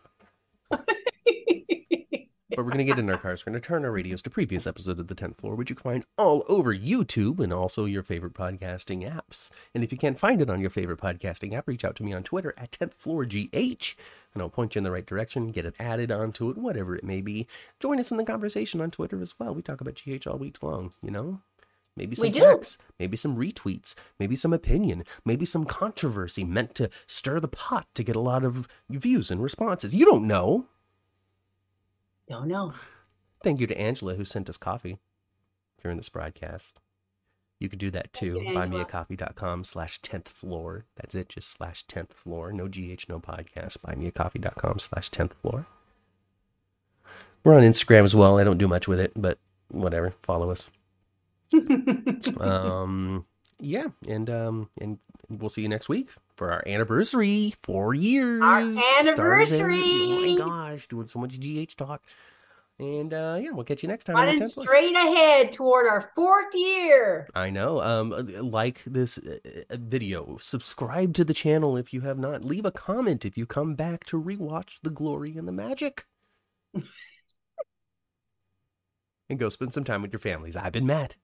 But we're going to get in our cars. We're going to turn our radios to previous episode of the 10th floor, which you can find all over YouTube and also your favorite podcasting apps. And if you can't find it on your favorite podcasting app, reach out to me on Twitter at 10th floor GH, and I'll point you in the right direction, get it added onto it, whatever it may be. Join us in the conversation on Twitter as well. We talk about GH all week long, you know? Maybe some facts, maybe some retweets, maybe some opinion, maybe some controversy meant to stir the pot to get a lot of views and responses. You don't know. Don't know. Thank you to Angela who sent us coffee during this broadcast. You could do that too. Buymeacoffee.com slash 10th floor. That's it, just slash 10th floor. No GH, no podcast. Buymeacoffee.com slash 10th floor. We're on Instagram as well. I don't do much with it, but whatever. Follow us. um, yeah, and um, and we'll see you next week for our anniversary. Four years. Our anniversary. in- Oh my gosh, doing so much GH talk. And uh, yeah, we'll catch you next time. Running straight ahead toward our fourth year. I know. Um, uh, like this uh, uh, video, subscribe to the channel if you have not. Leave a comment if you come back to rewatch the glory and the magic. and go spend some time with your families. I've been Matt,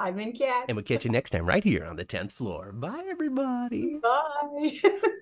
I've been Kat. and we'll catch you next time right here on the tenth floor. Bye, everybody. Bye.